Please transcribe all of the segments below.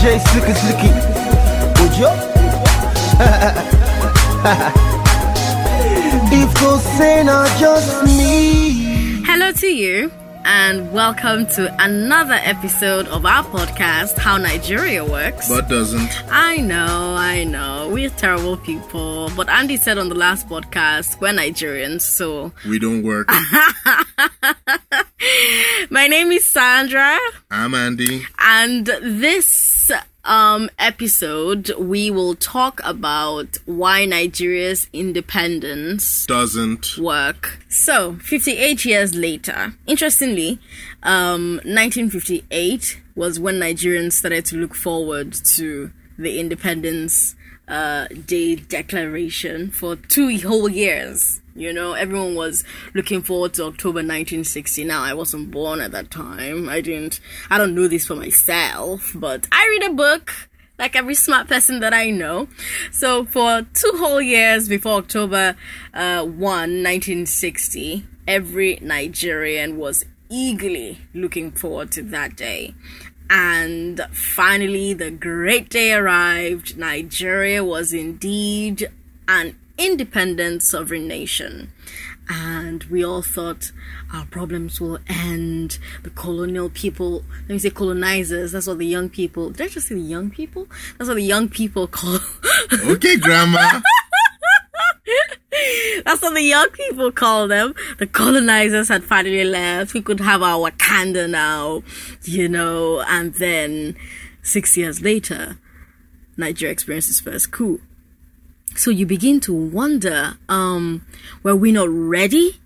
Jay Slicky Slicky, would you? If you say not just me. Hello to you, and welcome to another episode of our podcast, How Nigeria Works. But doesn't. I know, I know, we're terrible people. But Andy said on the last podcast, we're Nigerians, so. We don't work. My name is Sandra, I'm Andy. and this um episode we will talk about why Nigeria's independence Doesn't. work. So, 58 years later, interestingly, um, 1958 was when Nigerians started to look forward to the Independence uh, Day declaration for two whole years. You know, everyone was looking forward to October 1960. Now, I wasn't born at that time. I didn't, I don't know this for myself, but I read a book like every smart person that I know. So for two whole years before October uh, 1, 1960, every Nigerian was eagerly looking forward to that day. And finally, the great day arrived. Nigeria was indeed an independent sovereign nation. And we all thought our problems will end. The colonial people, let me say colonizers, that's what the young people, did I just say the young people? That's what the young people call, Okay, Grandma. that's what the young people call them. The colonizers had finally left. We could have our Wakanda now, you know, and then six years later, Nigeria experienced its first coup. So you begin to wonder, um, were we not ready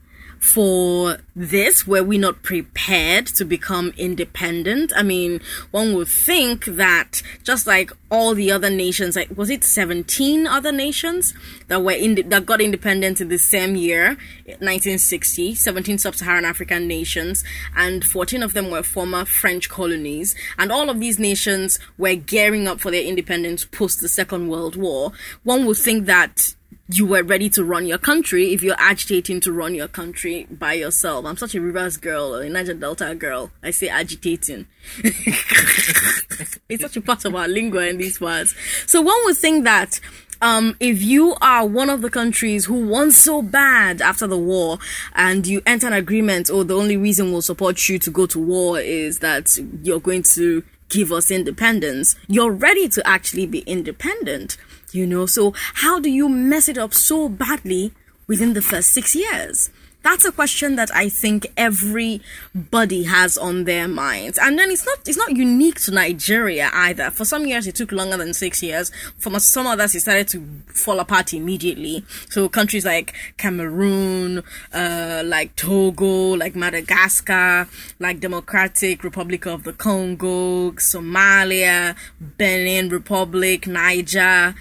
for this? Were we not prepared to become independent? I mean, one would think that just like all the other nations, like was it 17 other nations that were in, that got independent in the same year, 1960, 17 sub-Saharan African nations, and 14 of them were former French colonies, and all of these nations were gearing up for their independence post the Second World War. One would think that you were ready to run your country if you're agitating to run your country by yourself. I'm such a Rivers girl, or a Niger Delta girl. I say agitating. it's such a part of our lingua in these words. So one would think that um, if you are one of the countries who won so bad after the war and you enter an agreement, or the only reason we'll support you to go to war is that you're going to give us independence, you're ready to actually be independent. You know, so how do you mess it up so badly within the first six years? That's a question that I think everybody has on their minds. And then it's not it's not unique to Nigeria either. For some years it took longer than six years. For some others it started to fall apart immediately. So countries like Cameroon, uh, like Togo, like Madagascar, like Democratic Republic of the Congo, Somalia, Benin Republic, Niger,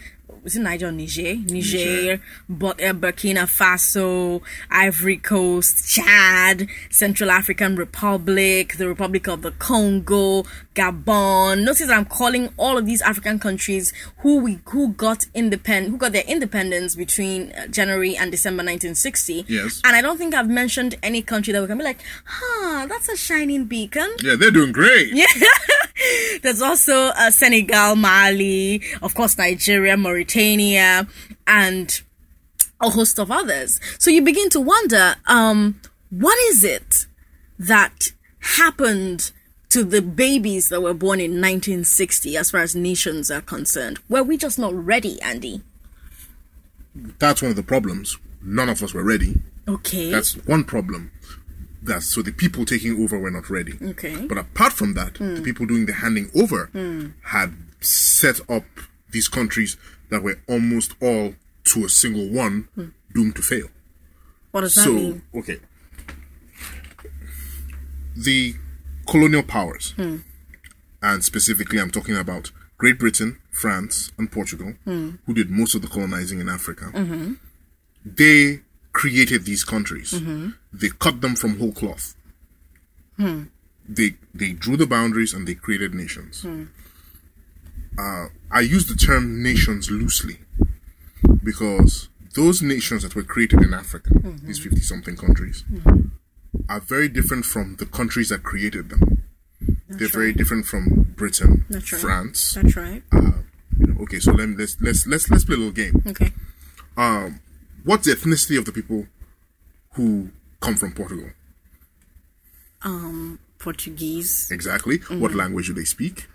was it Niger or Niger? Niger, but uh, Burkina Faso, Ivory Coast, Chad, Central African Republic, the Republic of the Congo, Gabon. Notice I'm calling all of these African countries who we who got independent, who got their independence between uh, January and December 1960. Yes. And I don't think I've mentioned any country that we can be like, huh, that's a shining beacon. Yeah, they're doing great. Yeah. There's also uh, Senegal, Mali, of course, Nigeria, Mauritania, and a host of others. So you begin to wonder, um, what is it that happened to the babies that were born in 1960 as far as nations are concerned? Were we just not ready, Andy? That's one of the problems. None of us were ready. Okay. That's one problem. That's so the people taking over were not ready. Okay. But apart from that, the people doing the handing over had set up these countries that were almost all to a single one hmm. doomed to fail. what does that so mean? okay. The colonial powers hmm. and specifically i'm talking about great britain france and portugal hmm. who did most of the colonizing in africa mm-hmm. they created these countries. Mm-hmm. They cut them from whole cloth. They they drew the boundaries and they created nations uh, i use the term nations loosely because those nations that were created in Africa, mm-hmm. these 50 something countries, mm-hmm. are very different from the countries that created them. They're very different from Britain, That's right. France. That's right. Uh, you know, okay, so let me, let's let's let's let's play a little game. Okay. Um, what's the ethnicity of the people who come from Portugal? Um, Portuguese. Exactly. Mm-hmm. What language do they speak?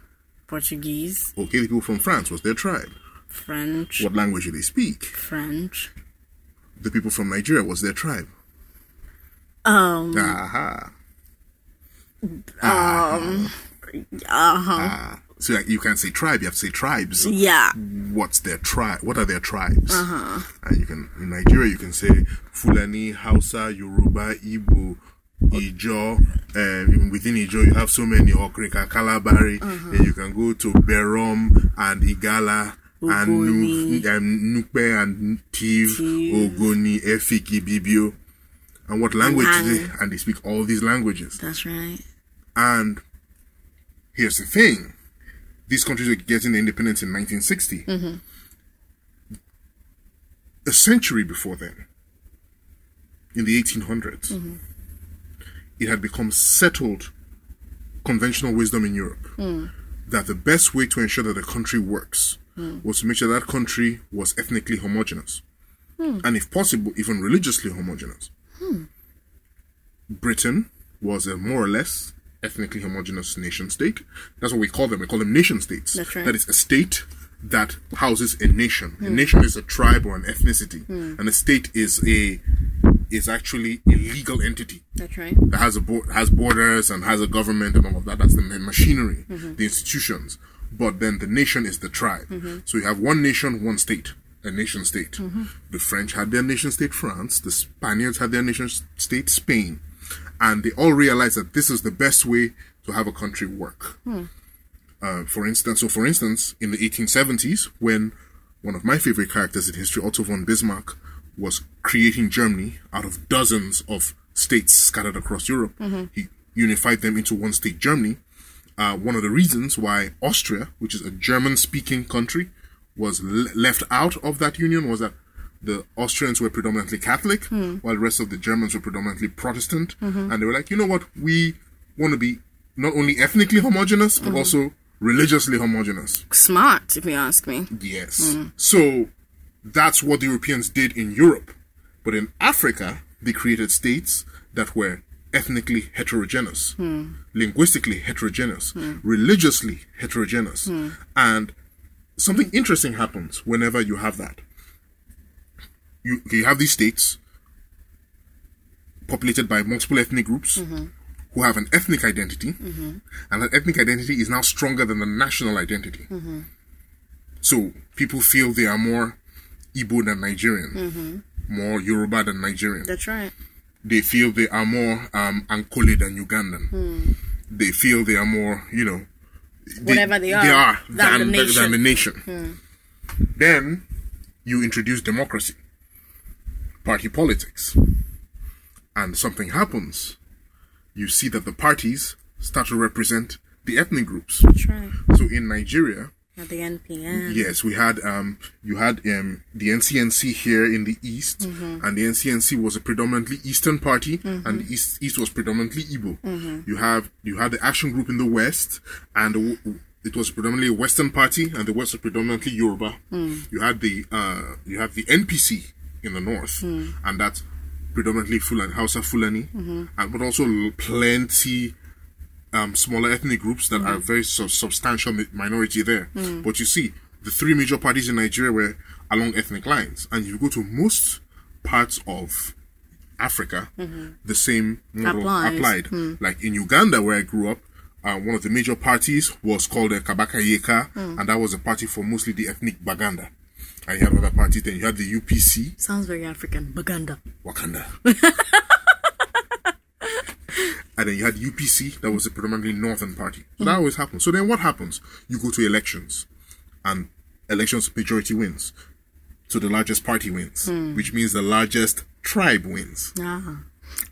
Portuguese. Okay, the people from France, what's their tribe? French. What language do they speak? French. The people from Nigeria, what's their tribe? Um. Aha. Uh huh. Ah. So you can't say tribe, you have to say tribes. Yeah. What's their tribe? What are their tribes? Uh-huh. And you can in Nigeria you can say Fulani, Hausa, Yoruba, Igbo, Ijo. Uh, within Ijo you have so many Okrika, Kalabari. Then you can go to Berom and Igala. And Ogoni. Nu- um, Nupe and Tiv. Ogoni, Efiki, Bibio. And what language do they? And they speak all these languages. That's right. And here's the thing these countries were getting independence in 1960. A century before then, in the 1800s, it had become settled conventional wisdom in Europe hmm. that the best way to ensure that a country works hmm. was to make sure that country was ethnically homogeneous. Hmm. And if possible, even religiously homogeneous. Britain was a more or less ethnically homogeneous nation state. That's what we call them. We call them nation states. That's right. That is a state that houses a nation. A nation is a tribe or an ethnicity, and a state is a is actually a legal entity That's right. that has a bo- has borders and has a government and all of that. That's the ma- machinery, mm-hmm. the institutions. But then the nation is the tribe. Mm-hmm. So you have one nation, one state, a nation state. Mm-hmm. The French had their nation state, France. The Spaniards had their nation state, Spain, and they all realized that this is the best way to have a country work. Hmm. Uh, for instance, so for instance, in the 1870s, when one of my favorite characters in history, Otto von Bismarck, was creating Germany out of dozens of states scattered across Europe, mm-hmm. he unified them into one state, Germany. Uh, one of the reasons why Austria, which is a German-speaking country, was le- left out of that union was that the Austrians were predominantly Catholic, hmm. while the rest of the Germans were predominantly Protestant, mm-hmm. and they were like, you know what, we want to be not only ethnically homogenous but mm-hmm. also religiously homogenous. Smart, if you ask me. Yes. Mm. So that's what the Europeans did in Europe. But in Africa, they created states that were ethnically heterogeneous, hmm. linguistically heterogeneous, hmm. religiously heterogeneous. Hmm. And something interesting happens whenever you have that. You, you have these states populated by multiple ethnic groups mm-hmm. who have an ethnic identity, mm-hmm. and that ethnic identity is now stronger than the national identity. Mm-hmm. So people feel they are more Igbo than Nigerian, mm-hmm. more Yoruba than Nigerian. That's right. They feel they are more um, Ankole than Ugandan. Hmm. They feel they are more, you know, they- Whatever they are, they are than than, the than, than the nation. nation. Then you introduce democracy, party politics, and something happens. You see that the parties start to represent the ethnic groups. That's right. So in Nigeria, At the NPN. Yes, we had um you had um the NCNC here in the east, and the NCNC was a predominantly eastern party, and the east east was predominantly Igbo. You have you had the Action Group in the west, and the, it was predominantly a western party, and the west was predominantly Yoruba. You had the uh you have the NPC in the north, and that's predominantly Fulani Hausa Fulani, and but also plenty um, smaller ethnic groups that are mm-hmm. very sub- substantial mi- minority there. Mm. But you see, the three major parties in Nigeria were along ethnic lines, and you go to most parts of Africa, mm-hmm. the same model Applies. applied. Mm. Like in Uganda, where I grew up, uh, one of the major parties was called the Kabaka Yeka, mm. and that was a party for mostly the ethnic Baganda. And you had other parties. Then you had the UPC, Sounds very African. Baganda. Wakanda. and then you had UPC, that was a predominantly northern party. So that always happens. So then what happens? You go to elections, and elections majority wins. So the largest party wins, which means the largest tribe wins. Ah.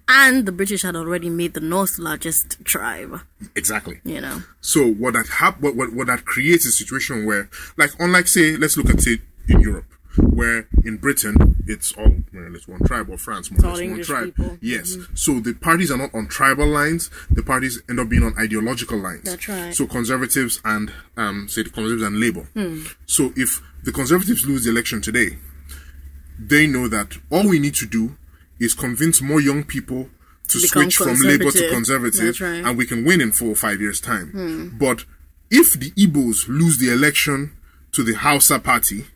And the British had already made the North largest tribe, Exactly. you know. So what that hap- what, what what that creates a situation where, like, unlike say, let's look at say in Europe, where in Britain it's all or less one tribe, or France more or less one tribe. people. Mm-hmm. Yes. So the parties are not on tribal lines. The parties end up being on ideological lines. That's right. So conservatives and um, say the conservatives and Labour. Hmm. So if the conservatives lose the election today, they know that all we need to do is convince more young people to Become switch from Labour to conservative. right. And we can win in four or five years' time. But if the Igbos lose the election to the Hausa party,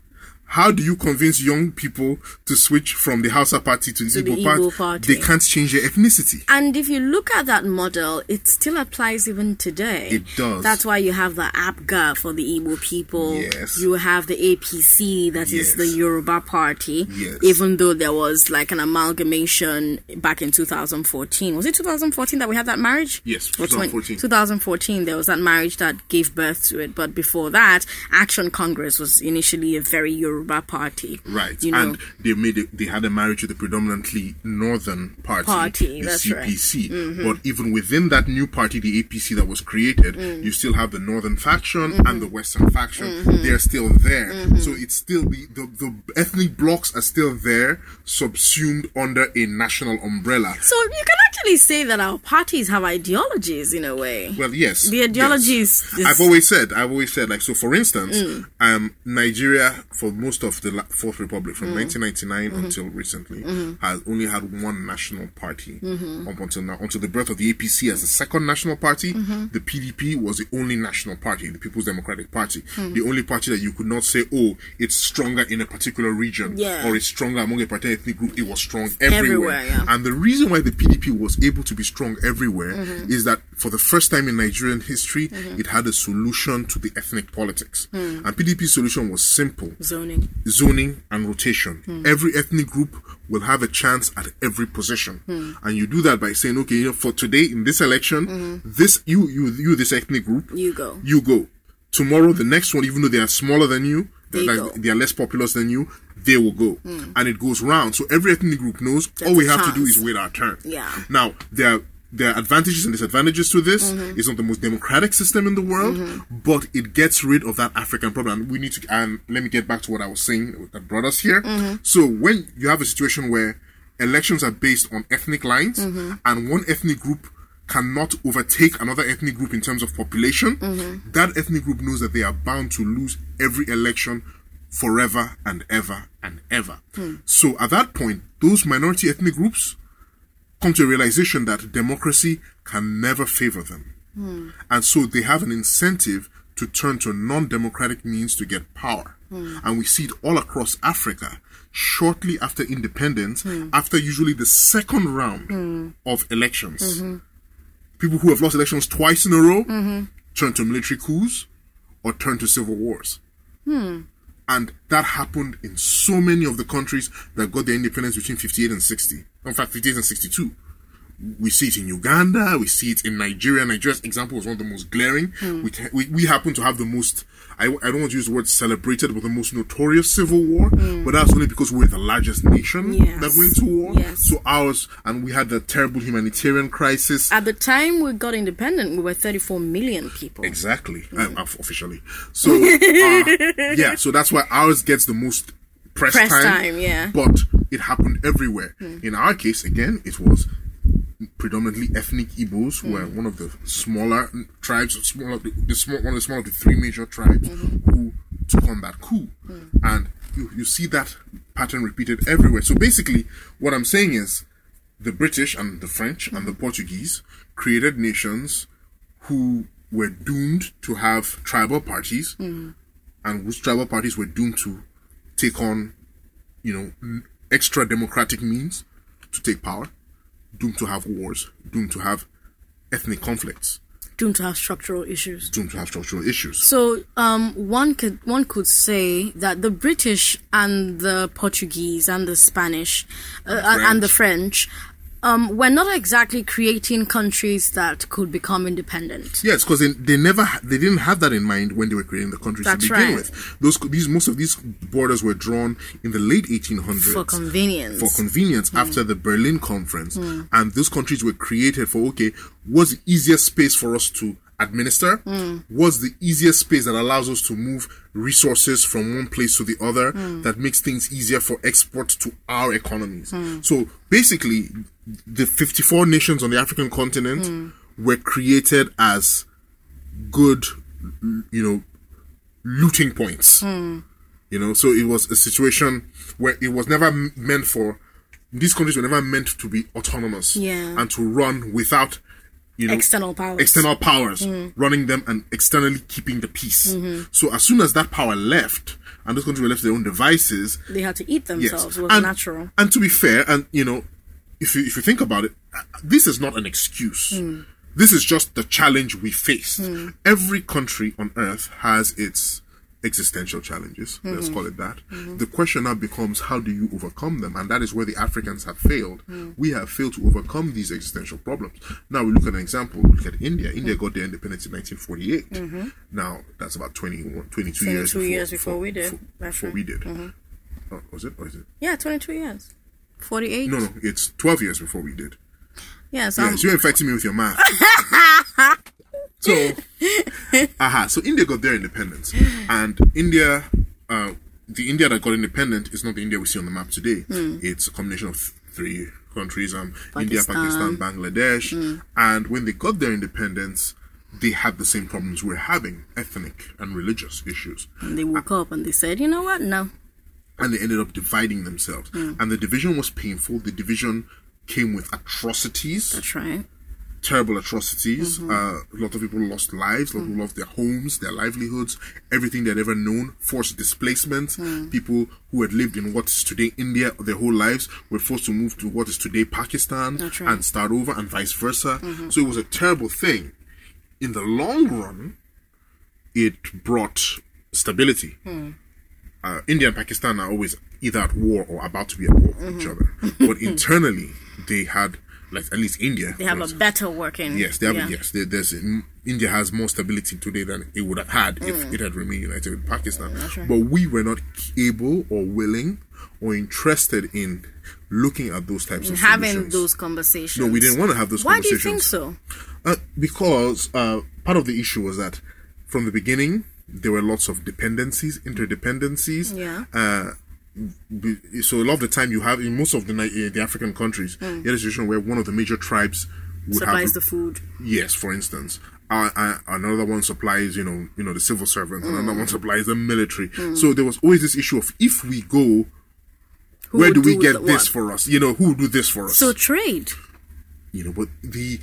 how do you convince young people to switch from the Hausa party to the, To the Igbo, Igbo party? party. They can't change their ethnicity. And if you look at that model, it still applies even today. It does. That's why you have the APGA for the Igbo people. Yes. You have the APC, that is Yes. the Yoruba party. Yes. Even though there was like an amalgamation back in 2014. Was it 2014 that we had that marriage? Yes, 2014. 2014, there was that marriage that gave birth to it. But before that, Action Congress was initially a very Yoruba party. Right, You know, and they made it, they had a marriage with the predominantly northern party, Party, the that's right. Mm-hmm. CPC. But even within that new party, the APC that was created, Mm. you still have the northern faction Mm-hmm. and the western faction. They're still there, so it's still the, the the ethnic blocks are still there, subsumed under a national umbrella. so you can actually say that our parties have ideologies in a way. Well, yes. The ideologies. yes. is- I've always said, I've always said, like, so for instance, Mm. um, Nigeria, for most of the Fourth Republic, Mm. from 1999 Mm-hmm. until recently, has only had one national party up until now. Until the birth of the APC as the second national party, Mm-hmm. the PDP was the only national party, the People's Democratic Party. Hmm. The only party that you could not say, oh, it's stronger in a particular region, Yeah. or it's stronger among a particular ethnic group. It was strong everywhere. Everywhere, yeah. And the reason why the PDP was able to be strong everywhere Mm-hmm. is that for the first time in Nigerian history, it had a solution to the ethnic politics. Hmm. And PDP's solution was simple Zoning. zoning and rotation. Hmm. Every ethnic group will have a chance at every position. Hmm. And you do that by saying, okay, you know, for today in this election, this you you you this ethnic group. You go. you go. Tomorrow, the next one, even though they are smaller than you, They like, go. They are less populous than you, they will go. And it goes round. So every ethnic group knows all we have to do is wait our turn. Yeah. Now, there are, there are advantages and disadvantages to this. Mm-hmm. It's not the most democratic system in the world, but it gets rid of that African problem. And we need to, and let me get back to what I was saying that brought us here. Mm-hmm. So when you have a situation where elections are based on ethnic lines Mm-hmm. and one ethnic group cannot overtake another ethnic group in terms of population, Mm-hmm. that ethnic group knows that they are bound to lose every election forever and ever and ever. Hmm. So at that point, those minority ethnic groups come to a realization that democracy can never favor them. Hmm. And so they have an incentive to turn to non democratic means to get power. Hmm. And we see it all across Africa. Shortly after independence, hmm. after usually the second round of elections, mm-hmm. people who have lost elections twice in a row mm-hmm. turn to military coups or turn to civil wars. And that happened in so many of the countries that got their independence between 58 and 60. In fact, 58 and 62. We see it in Uganda, we see it in Nigeria. Nigeria's example was one of the most glaring. We, ca- we, we happen to have the most, I, I don't want to use the word celebrated, but the most notorious civil war. But that's only because we're the largest nation Yes. that went to war. Yes. So ours, and we had the terrible humanitarian crisis. At the time we got independent, we were 34 million people. Exactly, um, of- officially. So, uh, yeah, so that's why ours gets the most press, Press time. time, yeah. But it happened everywhere. Hmm. In our case, again, it was predominantly ethnic Igbos, who were hmm. one of the smaller tribes, smaller, the small, one of the smaller of the three major tribes hmm. who took on that coup. And you, you see that pattern repeated everywhere. So basically, what I'm saying is the British and the French and the Portuguese created nations who were doomed to have tribal parties and whose tribal parties were doomed to take on, you know, extra democratic means to take power, doomed to have wars, doomed to have ethnic conflicts, Doomed to have structural issues. doomed to have structural issues. So um, one could one could say that the British and the Portuguese and the Spanish uh, and, and the French um, were not exactly creating countries that could become independent. Yes, because they, they never they didn't have that in mind when they were creating the countries That's to begin right. with. Those these most of these borders were drawn in the late 1800s For convenience. for convenience after the Berlin Conference, and those countries were created for okay, what's the easiest space for us to administer Hmm. was the easiest space that allows us to move resources from one place to the other Hmm. that makes things easier for export to our economies. So basically, the 54 nations on the African continent Hmm. were created as good, you know, looting points. Hmm. You know, so it was a situation where it was never meant for these countries were never meant to be autonomous Yeah. and to run without you know External powers. external powers Mm. running them and externally keeping the peace. Mm-hmm. So as soon as that power left and those countries were left to their own devices, They had to eat themselves. Was and, natural. And to be fair, and you know, if you if you think about it, this is not an excuse. Hmm. This is just the challenge we faced. Every country on earth has its existential challenges. Let's Mm-hmm. call it that. The question now becomes how do you overcome them? And that is where the Africans have failed. Hmm. We have failed to overcome these existential problems. Now we look at an example. We look at India. India Hmm. got their independence in 1948. Now that's about 21, 22 years 22 before, years before we did. Before, before we did. Mm-hmm. Oh, was it? Or is it? Yeah, 22 years. 48. No, no, it's 12 years before we did. Yeah, so Yes, you're infecting me with your math. so, aha, so India got their independence. And India, uh, the India that got independent is not the India we see on the map today. It's a combination of th- three countries um, India, Pakistan, Bangladesh. And when they got their independence, they had the same problems we're having ethnic and religious issues. they woke up and they said, you know what? No. and they ended up dividing themselves. Hmm. And the division was painful. The division came with atrocities, That's right. Terrible atrocities. Mm-hmm. Uh, a lot of people lost lives, a lot of people lost their homes, their livelihoods, everything they'd ever known. Forced displacement. Hmm. People who had lived in what is today India their whole lives were forced to move to what is today Pakistan right. Mm-hmm. and start over, and vice versa. So it was a terrible thing. In the long run, it brought stability. Hmm. Uh, India and Pakistan are always either at war or about to be at war with each other. But internally, they had, like at least India, They have a better working. Yes, they have. yeah. Yes, there, there's India has more stability today than it would have had if Mm. it had remained united with Pakistan. But we were not able or willing or interested in looking at those types of Having solutions. those conversations. No, we didn't want to have those conversations. Why do you think so? Uh, because uh, part of the issue was that from the beginning there were lots of dependencies, interdependencies. Yeah. Uh, so a lot of the time you have in most of the uh, the African countries, you have a situation where one of the major tribes would. Supplies have the food. Yes, for instance, uh, uh, another one supplies, you know, you know, the civil servants. Another Hmm. one supplies the military. So there was always this issue of if we go, where would do we do get this for us? You know, who will do this for us? So trade. you know, but the,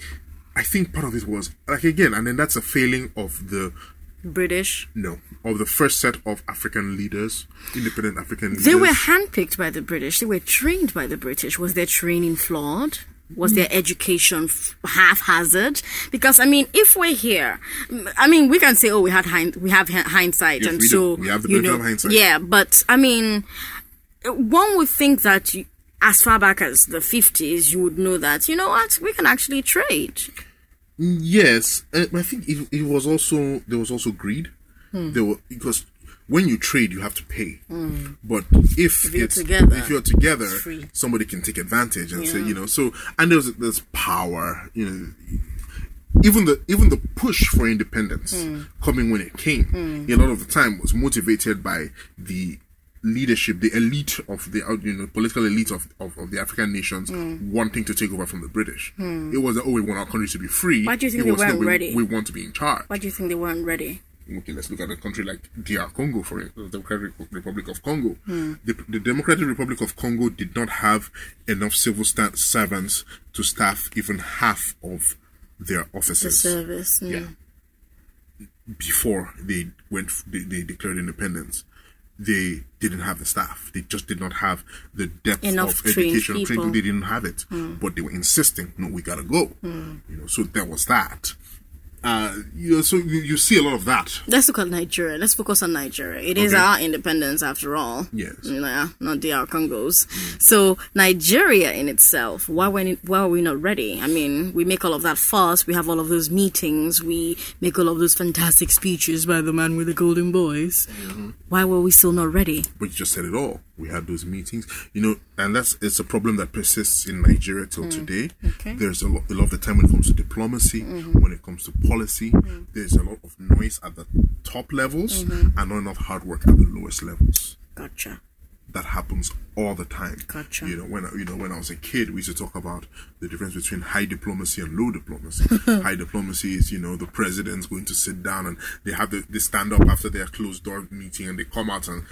I think part of it was like again, and then that's a failing of the British. no of the first set of African leaders, independent African leaders. They were handpicked by the British. They were trained by the British. Was their training flawed? Was their education f- haphazard? Because I mean, if we're here, mm, I mean, we can say, "Oh, we had hind- we have hi- hindsight," Yes, and we do. so We have the you benefit know, of hindsight. yeah. But I mean, one would think that you, as far back as the fifties, you would know that you know what we can actually trade. Yes, I think it, it was also there was also greed. Hmm. There were because when you trade, you have to pay. But if, you're it's together, if you're together, somebody can take advantage and say, you know, so and there's there's power, you know. Even the even the push for independence Hmm. coming when it came, a lot of the time was motivated by the leadership, the elite of the you know political elite of, of, of the African nations Hmm. wanting to take over from the British. It wasn't oh we want our country to be free. Why do you think it they was, weren't we, ready? We want to be in charge. Why do you think they weren't ready? Okay, let's look at a country like DR Congo, for the Democratic Republic of Congo. Hmm. The, the Democratic Republic of Congo did not have enough civil servants to staff even half of their The offices service. mm. Yeah. before they went. They, they declared independence. They didn't have the staff. They just did not have the depth Enough of education. People. Hmm. They didn't have it, but they were insisting. No, we gotta go. You know, so there was that. Uh, you know, so you, you see a lot of that. Let's look at Nigeria. Let's focus on Nigeria. It is Okay. our independence after all. Yes. Not DR Congos. So Nigeria in itself, why were why are we not ready? I mean, we make all of that fuss. We have all of those meetings. We make all of those fantastic speeches by the man with the golden voice. Mm-hmm. Why were we still not ready? but you just said it all. We had those meetings, you know, and that's it's a problem that persists in Nigeria till today. okay. There's a lot, a lot of the time when it comes to diplomacy, when it comes to politics, policy. Mm-hmm. There's a lot of noise at the top levels mm-hmm. and not enough hard work at the lowest levels Gotcha. that happens all the time. Gotcha. You know, when I- you know when I was a kid, we used to talk about the difference between high diplomacy and low diplomacy. high diplomacy is you know the president's going to sit down and they have the, they stand up after their closed door meeting and they come out and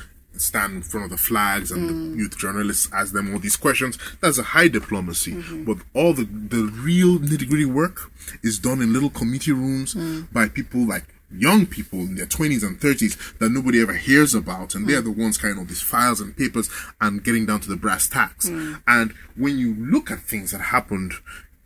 stand in front of the flags and the mm. youth journalists ask them all these questions. That's a high diplomacy. Mm-hmm. But all the the real nitty gritty work is done in little committee rooms mm. by people like young people in their 20s and 30s that nobody ever hears about. And they're mm. the ones carrying all these files and papers and getting down to the brass tacks. And when you look at things that happened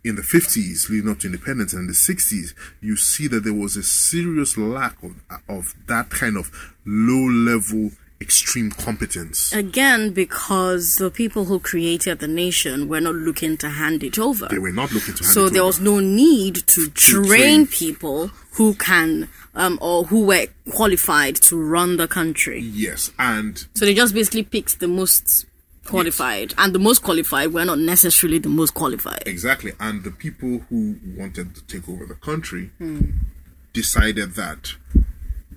in the 50s leading up to independence and in the 60s you see that there was a serious lack of, of that kind of low level extreme competence Again, because the people who created the nation were not looking to hand it over. they were not looking to hand so there over. was no need to train train. people who can um, or who were qualified to run the country. yes and So they just basically picked the most qualified, and the most qualified were not necessarily the most qualified. Exactly. And the people who wanted to take over the country Hmm. decided that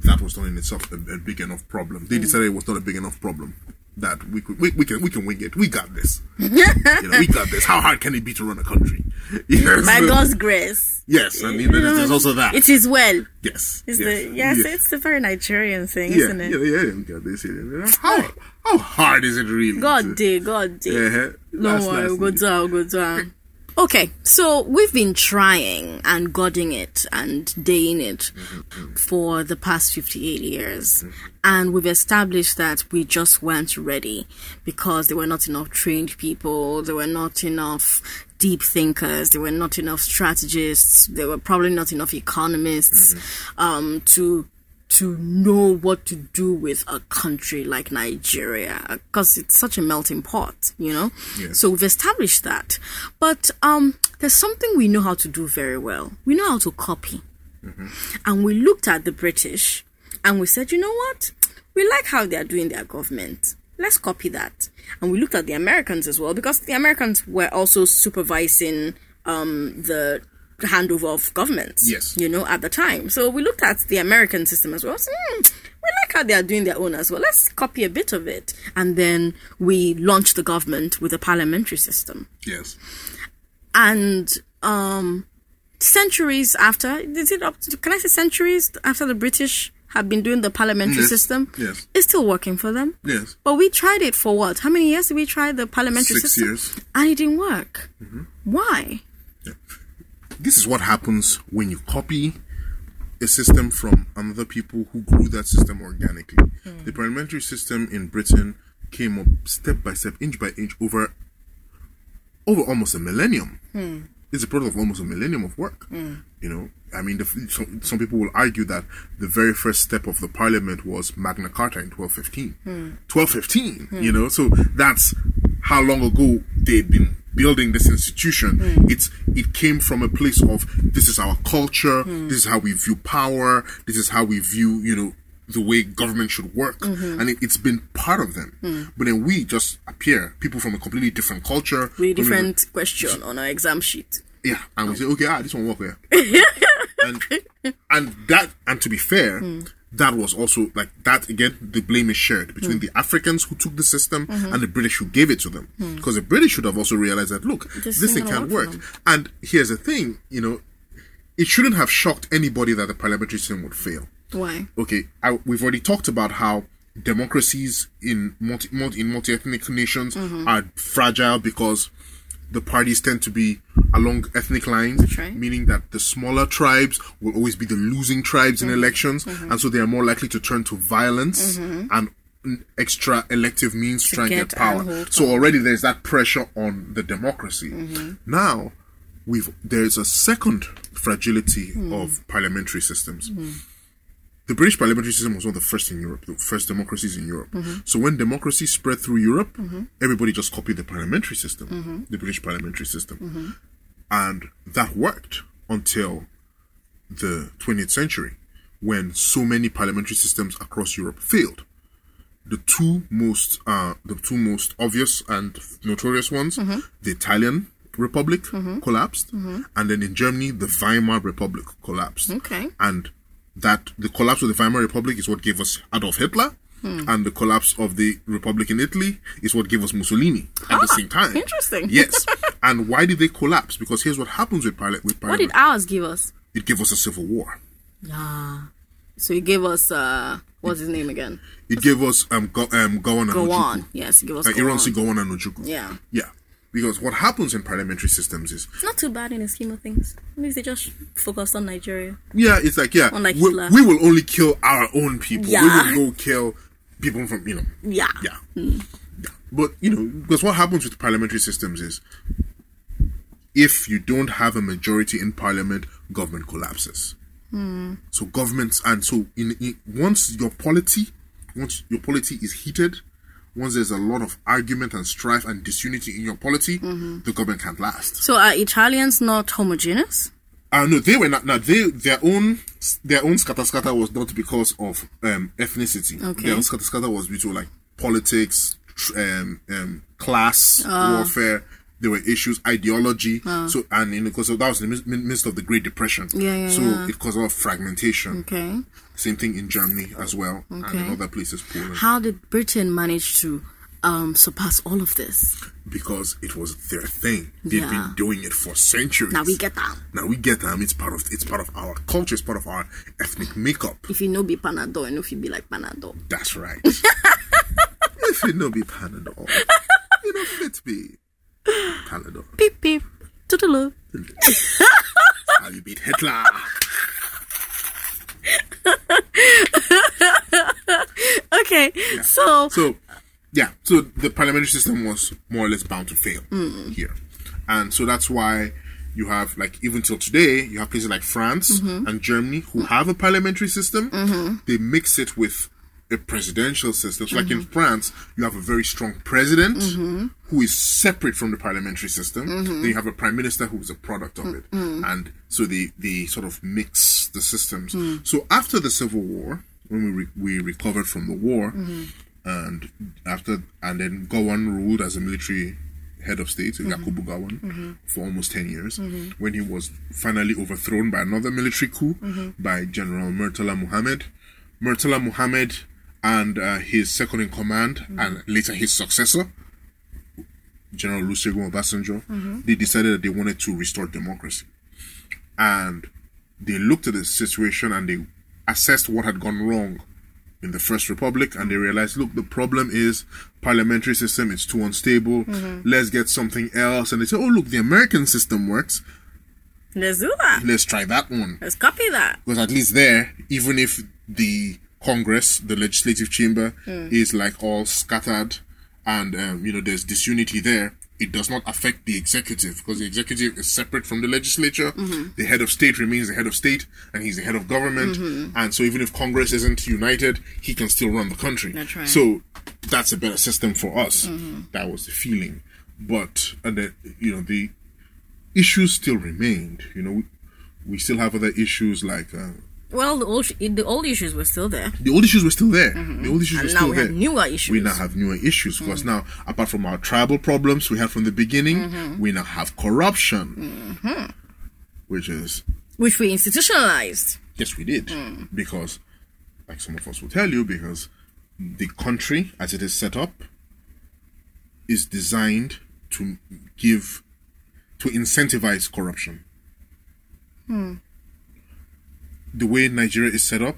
that was not in itself a, a big enough problem. They mm. decided it was not a big enough problem. That we could we, we can we can wing it. We got this. you know, we got this. How hard can it be to run a country? Yes. By God's grace. Yes, I mean there's, there's also that. It is well. yes. It's yes, the yes, yes. it's a very Nigerian thing, yeah, isn't it? yeah, yeah, we got this. Yeah. How how hard is it really? God to- did, God did. Yeah, Don't worry, we'll go down, we'll go down. Okay, so we've been trying and godding it and daying it for the past 58 years. And we've established that we just weren't ready because there were not enough trained people, there were not enough deep thinkers, there were not enough strategists, there were probably not enough economists um, to to know what to do with a country like Nigeria because it's such a melting pot, you know. So we've established that, but um, there's something we know how to do very well. We know how to copy, and we looked at the British and we said, you know what? We like how they are doing their government. Let's copy that. And we looked at the Americans as well because the Americans were also supervising um, the handover of governments. Yes. You know, at the time. So we looked at the American system as well. So, hmm, we like how they are doing their own as well. Let's copy a bit of it. And then we launched the government with a parliamentary system. Yes. And um centuries after is it up to, can I say centuries after the British have been doing the parliamentary Yes. system? Yes. It's still working for them. Yes. But we tried it for what? How many years did we try the parliamentary Six system? years. And it didn't work. Why? This is what happens when you copy a system from another people who grew that system organically. Hmm. The parliamentary system in Britain came up step by step, inch by inch, over over almost a millennium. Hmm. It's a product of almost a millennium of work. Hmm. You know, I mean, the, some, some people will argue that the very first step of the parliament was Magna Carta in 1215. 1215, you know, so that's how long ago they've been building this institution. Hmm. It's it came from a place of this is our culture, hmm. this is how we view power, this is how we view, you know, the way government should work, mm-hmm. and it, it's been part of them. Hmm. But then we just appear, people from a completely different culture, With different question on our exam sheet. yeah, and we say, okay, ah, this one work here. and and that and to be fair, that was also like that again, the blame is shared between the Africans who took the system and the British who gave it to them. Because the British should have also realized that look, This this, thing thing can't work work. And here's the thing, you know, it shouldn't have shocked anybody that the parliamentary system would fail Why? okay, I, we've already talked about how democracies in multi, multi in multi-ethnic nations Mm-hmm. are fragile because the parties tend to be along ethnic lines, right. meaning that the smaller tribes will always be the losing tribes Mm-hmm. in elections, and so they are more likely to turn to violence and mm, extra elective means to, try and get get power. So already there's that pressure on the democracy. Mm-hmm. Now, we've there's a second fragility Mm. of parliamentary systems the British parliamentary system was one of the first in Europe, the first democracies in Europe. Mm-hmm. So when democracy spread through Europe, mm-hmm. everybody just copied the parliamentary system, mm-hmm. the British parliamentary system. And that worked until the 20th century when so many parliamentary systems across Europe failed. The two most, uh, the two most obvious and notorious ones, the Italian Republic collapsed, and then in Germany, the Weimar Republic collapsed. Okay. And that the collapse of the Weimar Republic is what gave us Adolf Hitler, and the collapse of the Republic in Italy is what gave us Mussolini at the same time. interesting. Yes. and why did they collapse? Because here's what happens with pilot. With pilot What did ours give us? it gave us a civil war. Yeah. So it gave us uh what's his name again? It gave us um go, um Gowon and Go Ojukwu. Yes, he gave us Uh, go Ironsi. Gowon and Ojukwu. Yeah. Yeah. Because what happens in parliamentary systems is Not too bad in the scheme of things. Least they just focus on Nigeria. Yeah, it's like yeah, Unlike we, we will only kill our own people. Yeah. We will go kill people from you know. Yeah. Yeah, hmm. yeah. But you know, because what happens with parliamentary systems is, if you don't have a majority in parliament, government collapses. Hmm. So governments and so in, in once your polity, once your polity is heated, once there's a lot of argument and strife and disunity in your polity, the government can't last. So are Italians not homogeneous? Uh, no, they were not. Now they their own their own scatter scatter was not because of um, ethnicity. Okay. Their own scatter scatter was due to like politics, tr- um, um, class warfare. There were issues, ideology. So and in because of, that was in the midst- midst of the Great Depression. Yeah, yeah, So yeah. it caused a lot of fragmentation. Okay. Same thing in Germany as well, and in other places, Poland, How did Britain manage to um surpass all of this? because it was their thing. They've Yeah. been doing it for centuries. Now we get them. Now we get them. It's part of it's part of our culture. It's part of our ethnic makeup. If you know be Panadol, you know if you be like Panadol. That's right. if you know be Panadol, you know fit be Panadol. Peep peep. Toodaloo. How you beat Hitler? Okay. So So, yeah. So the parliamentary system was more or less bound to fail mm. here, and so that's why you have like even till today you have places like France mm-hmm. and Germany who have a parliamentary system. Mm-hmm. They mix it with a presidential system. So, like in mm-hmm. France, you have a very strong president mm-hmm. who is separate from the parliamentary system. Mm-hmm. Then you have a prime minister who is a product of it, and so they they sort of mix the systems. Mm. So after the Civil War, when we re- we recovered from the war, and after and then Gowon ruled as a military head of state, Yakubu Gowon, for almost ten years. When he was finally overthrown by another military coup by General Murtala Muhammad, Murtala Muhammad and uh, his second in command mm-hmm. and later his successor, General Olusegun Obasanjo, mm-hmm. they decided that they wanted to restore democracy, and they looked at the situation and they assessed what had gone wrong in the first republic and they realized look the problem is parliamentary system it's too unstable. Mm-hmm. Let's get something else. And they said oh look the american system works. Let's do that. let's try that one. Let's copy that. because at least there even if the congress the legislative chamber hmm. is like all scattered and um, you know there's disunity there. It does not affect the executive because the executive is separate from the legislature. Mm-hmm. The head of state remains the head of state and he's the head of government. Mm-hmm. And so even if congress isn't united he can still run the country. That's right. so that's a better system for us. Mm-hmm. That was the feeling. But and the, you know the issues still remained. You know we, we still have other issues like uh, Well, the old the old issues were still there. the old issues were still there. Mm-hmm. The old issues And were still we there. have newer issues. We now have newer issues because mm-hmm. now, apart from our tribal problems we had from the beginning, mm-hmm. we now have corruption, which is which we institutionalized. yes, we did mm. because, like some of us will tell you, because the country as it is set up is designed to give to incentivize corruption. Hmm. The way Nigeria is set up,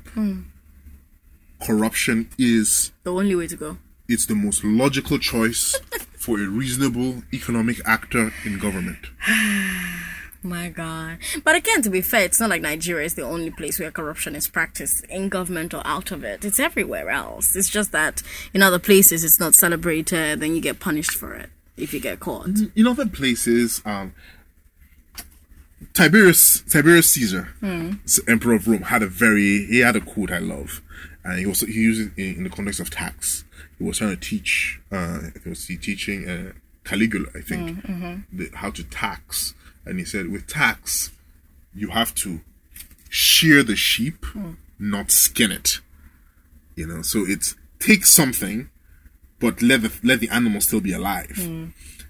corruption is The only way to go. it's the most logical choice for a reasonable economic actor in government. My God. But again, to be fair, it's not like Nigeria is the only place where corruption is practiced in government or out of it. It's everywhere else. It's just that in other places it's not celebrated, then you get punished for it if you get caught. In other places, um, Tiberius Tiberius Caesar, hmm. s- Emperor of Rome, had a very he had a quote I love, and he also he used it in, in the context of tax. He was trying to teach, uh, he was teaching uh, Caligula, I think, hmm, mm-hmm. the, how to tax, and he said with tax, you have to shear the sheep, hmm. not skin it. You know, so it's take something, but let the let the animal still be alive.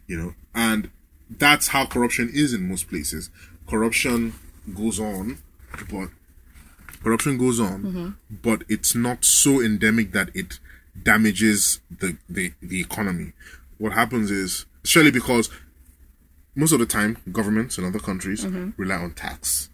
You know, and that's how corruption is in most places. Corruption goes on, but corruption goes on, mm-hmm. but it's not so endemic that it damages the, the, the economy. What happens is, surely because most of the time, governments in other countries mm-hmm. rely on tax.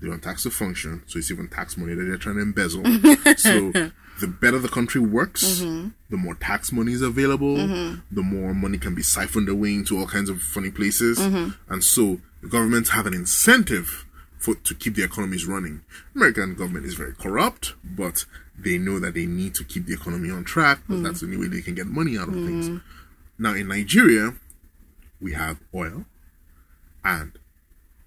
They want tax to function, so it's even tax money that they're trying to embezzle. so the better the country works, mm-hmm. the more tax money is available, the more money can be siphoned away into all kinds of funny places. And so the governments have an incentive for to keep the economies running. American government is very corrupt, but they know that they need to keep the economy on track because hmm. that's the only way they can get money out of hmm. things. Now in Nigeria, we have oil, and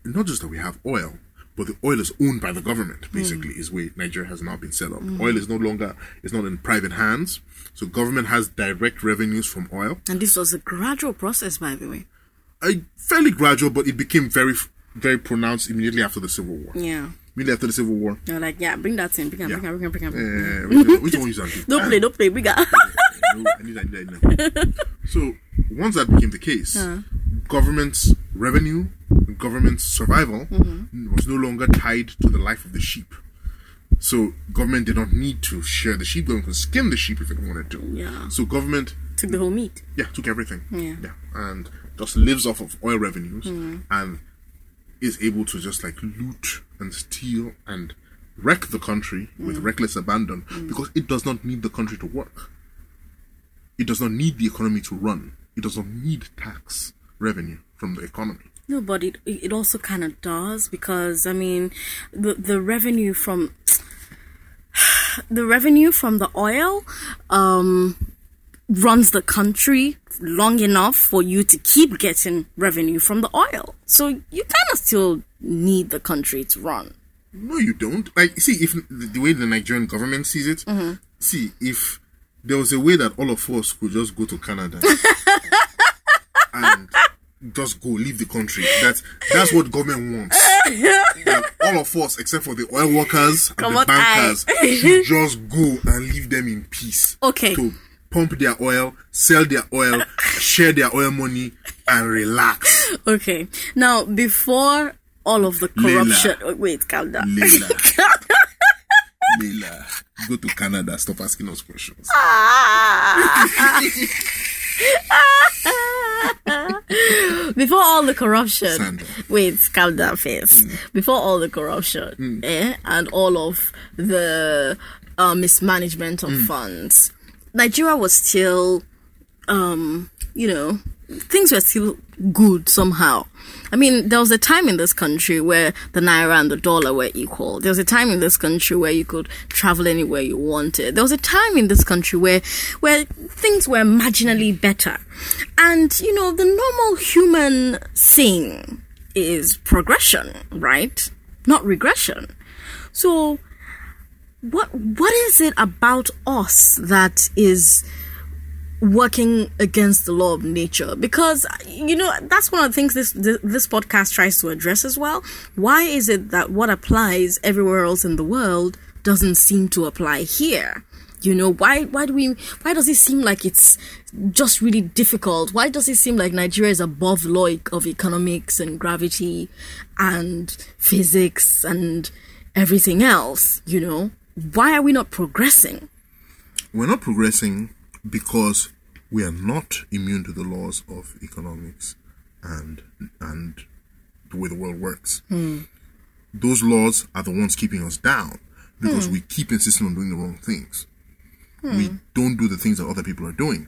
not just that we have oil, but the oil is owned by the government. Hmm. Basically, is where Nigeria has now been set up. Oil is no longer is not in private hands, so government has direct revenues from oil. And this was a gradual process, by the way. A fairly gradual, but it became very very pronounced immediately after the Civil War. Yeah. Immediately after the Civil War, They're like, yeah, bring that in. Bring it, Yeah. bring it, bring it, bring it. uh, which, one- use that? Don't play, don't play. Bring it. no, I need that, I need that, I need that. So once that became the case, government's revenue, government's survival was no longer tied to the life of the sheep. So government did not need to share the sheep. Government could skin the sheep if it wanted to. Yeah. So government, Took the whole meat. yeah, took everything. Yeah. Yeah, and just lives off of oil revenues hmm. and is able to just like loot and steal and wreck the country with hmm. reckless abandon hmm. because it does not need the country to work. It does not need the economy to run. It does not need tax revenue from the economy. No, but it it also kind of does because I mean, the the revenue from the revenue from the oil um runs the country long enough for you to keep getting revenue from the oil. So you kind of still need the country to run. No, you don't. Like, see, if the, way the Nigerian government sees it, mm-hmm. see, if there was a way that all of us could just go to Canada and just go leave the country, that's that's what government wants. All of us, except for the oil workers and Come the bankers, should just go and leave them in peace. Okay. To pump their oil, sell their oil, share their oil money, and relax. Okay. Now, before all of the corruption, oh, wait, calm down. Leila. Leila, go to Canada. Stop asking us questions. Before all the corruption, Sandra. wait, calm down first. Before all the corruption, eh, and all of the uh, mismanagement of funds, Nigeria was still, um, you know, things were still good somehow. I mean, there was a time in this country where the naira and the dollar were equal. There was a time in this country where you could travel anywhere you wanted. There was a time in this country where where things were marginally better. And you know, the normal human thing is progression, right? Not regression. So what what is it about us that is working against the law of nature? Because you know that's one of the things this this, podcast tries to address as well. Why is it that what applies everywhere else in the world doesn't seem to apply here? You know why why do we why does it seem like it's just really difficult? Why does it seem like nigeria is above the law of economics and gravity and physics and everything else you know why are we not progressing We're not progressing because we are not immune to the laws of economics and and the way the world works. Hmm. Those laws are the ones keeping us down because hmm. we keep insisting on doing the wrong things. Hmm. We don't do the things that other people are doing.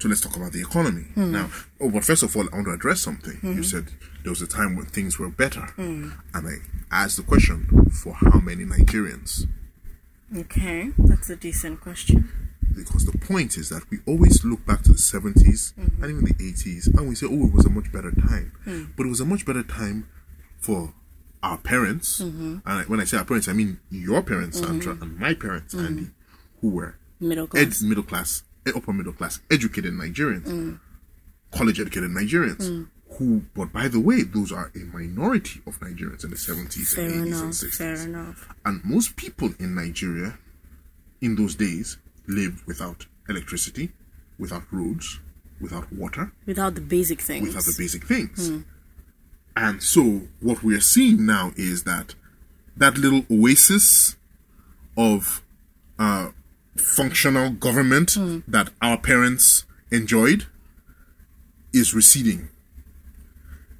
So let's talk about the economy now. Oh, but first of all, I want to address something. You said there was a time when things were better, and I asked the question for how many Nigerians. Okay, that's a decent question. because the point is that we always look back to the 70s and even the 80s and we say, oh, it was a much better time. Hmm. But it was a much better time for our parents. Mm-hmm. And when I say our parents, I mean your parents, mm-hmm. Sandra, and my parents, mm-hmm. Andy, who were Middle ed- class. middle class, eh, upper middle class, educated Nigerians, mm. college educated Nigerians. Mm. Who, but by the way, those are a minority of Nigerians in the 70s Fair and 80s and 60s. Fair enough. And most people in Nigeria in those days lived without electricity, without roads, without water, Without the basic things. without the basic things. And so what we are seeing now is that that little oasis of uh, functional government that our parents enjoyed is receding.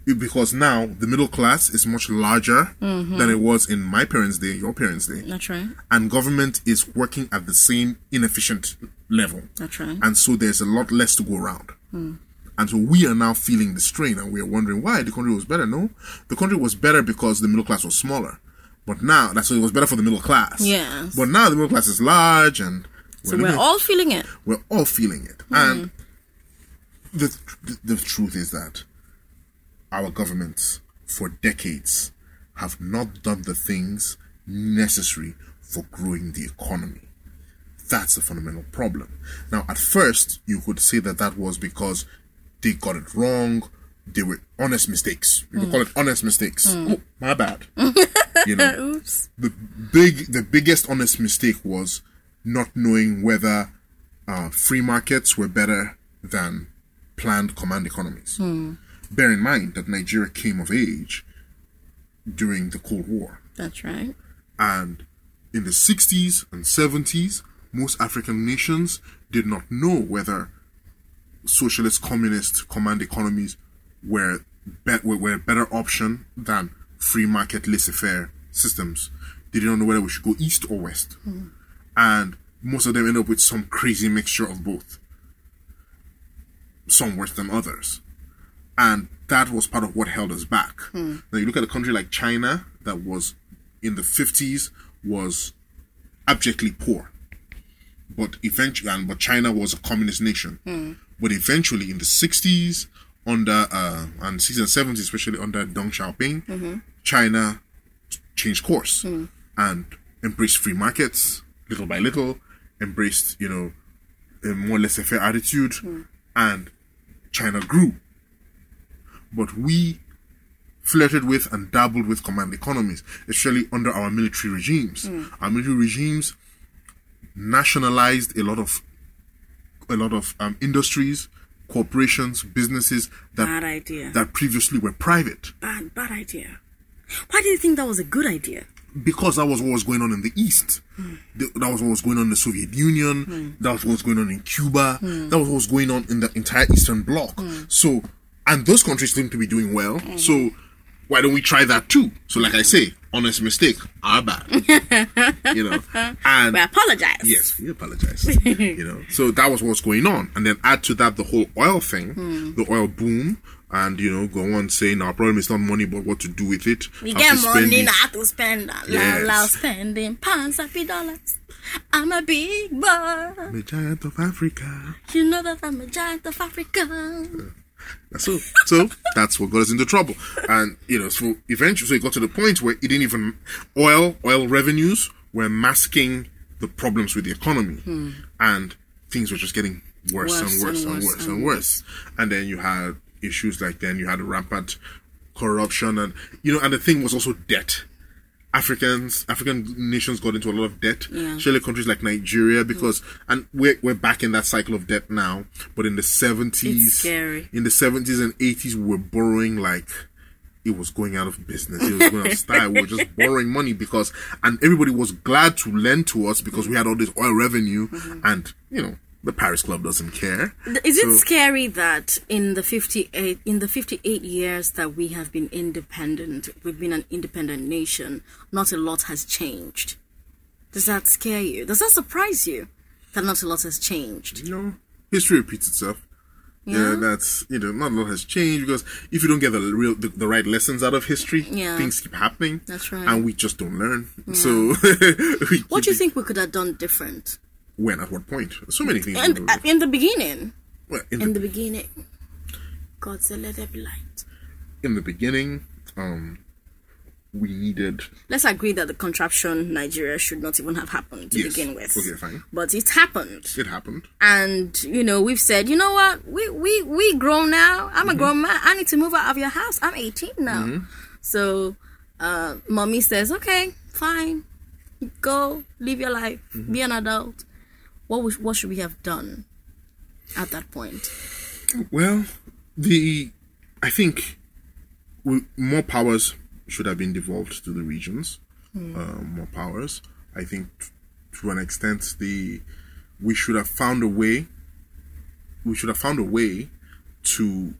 Because now the middle class is much larger mm-hmm. than it was in my parents' day, your parents' day, That's right. and government is working at the same inefficient level. That's right. And so there's a lot less to go around. Mm. And so we are now feeling the strain and we are wondering why the country was better. No, the country was better because the middle class was smaller. But now, that's so it was better for the middle class. Yes. But now the middle class is large and So we're we're looking- all feeling it. we're all feeling it. And mm. the, the the truth is that our governments for decades have not done the things necessary for growing the economy. That's the fundamental problem. Now, at first, you could say that that was because they got it wrong. They were honest mistakes. You could call it honest mistakes. Oh, my bad. you know, Oops. the big the biggest honest mistake was not knowing whether uh, free markets were better than planned command economies. Bear in mind that Nigeria came of age during the Cold War, That's right. and in the 60s and 70s, most African nations did not know whether socialist communist command economies were, be- were, a better option than free market laissez-faire systems. They did not know whether we should go east or west. Hmm. And most of them end up with some crazy mixture of both. Some worse than others. And that was part of what held us back. Hmm. Now you look at a country like China that was in the 50s was abjectly poor but eventually, and but China was a communist nation. Hmm. But eventually, in the '60s, under uh, and '60s and '70s, especially under Deng Xiaoping, mm-hmm. China changed course hmm. and embraced free markets little by little, embraced you know a more laissez-faire attitude, and China grew. But we flirted with and dabbled with command economies, especially under our military regimes. Mm. Our military regimes nationalized a lot of a lot of um, industries, corporations, businesses that that previously were private bad, bad idea. Why do you think that was a good idea? because that was what was going on in the East. Mm. Th- That was what was going on in the Soviet Union. Mm. That was what was going on in Cuba. That was what was going on in the entire Eastern Bloc. So, and those countries seem to be doing well. So, why don't we try that too? So, like I say, honest mistake, our bad. you know, and We apologize. Yes, we apologize. you know, so that was what's going on, and then add to that the whole oil thing, hmm. the oil boom, and you know, go on saying our problem is not money, but what to do with it. We get money it. now to spend. Yes. loud spending pounds happy dollars. I'm a big boy. The giant of Africa. You know that I'm a giant of Africa. Uh, So, so that's what got us into trouble, and you know, so eventually, so it got to the point where it didn't even oil oil revenues were masking the problems with the economy, hmm. and things were just getting worse, Worse and worse and and worse worse and and worse. And then you had issues like then you had rampant corruption, and you know, and the thing was also debt. Africans, African nations got into a lot of debt, Yeah. especially countries like Nigeria, because and we're we're back in that cycle of debt now. But in the seventies, in the 70s and 80s, we were borrowing like it was going out of business. It was going out of style. We were just borrowing money because, and everybody was glad to lend to us because we had all this oil revenue, mm-hmm. and you know the Paris Club doesn't care. Is it So- scary that in the 58 in the 58 years that we have been independent, we've been an independent nation, not a lot has changed? Does that scare you? Does that surprise you that not a lot has changed? You know, history repeats itself. Yeah, that's you know, not a lot has changed because if you don't get the real the, the right lessons out of history, Yeah. things keep happening. That's right. and we just don't learn. So, we What do you think we could have done different? When at what point? So many things. uh, in the beginning, Well, in the in the beginning, God said, "Let there be light." in the beginning, um, we needed Let's agree that the contraption Nigeria should not even have happened to Yes. begin with. Okay, fine. But it happened. it happened. and you know we've said you know what we we we grown now i'm Mm-hmm. a grown man i need to move out of your house i'm 18 now so uh mommy says okay fine go live your life Mm-hmm. be an adult what what should we have done at that point Well, the I think we, more powers should have been devolved to the regions. Um, more powers. I think t- to an extent the we should have found a way. We should have found a way to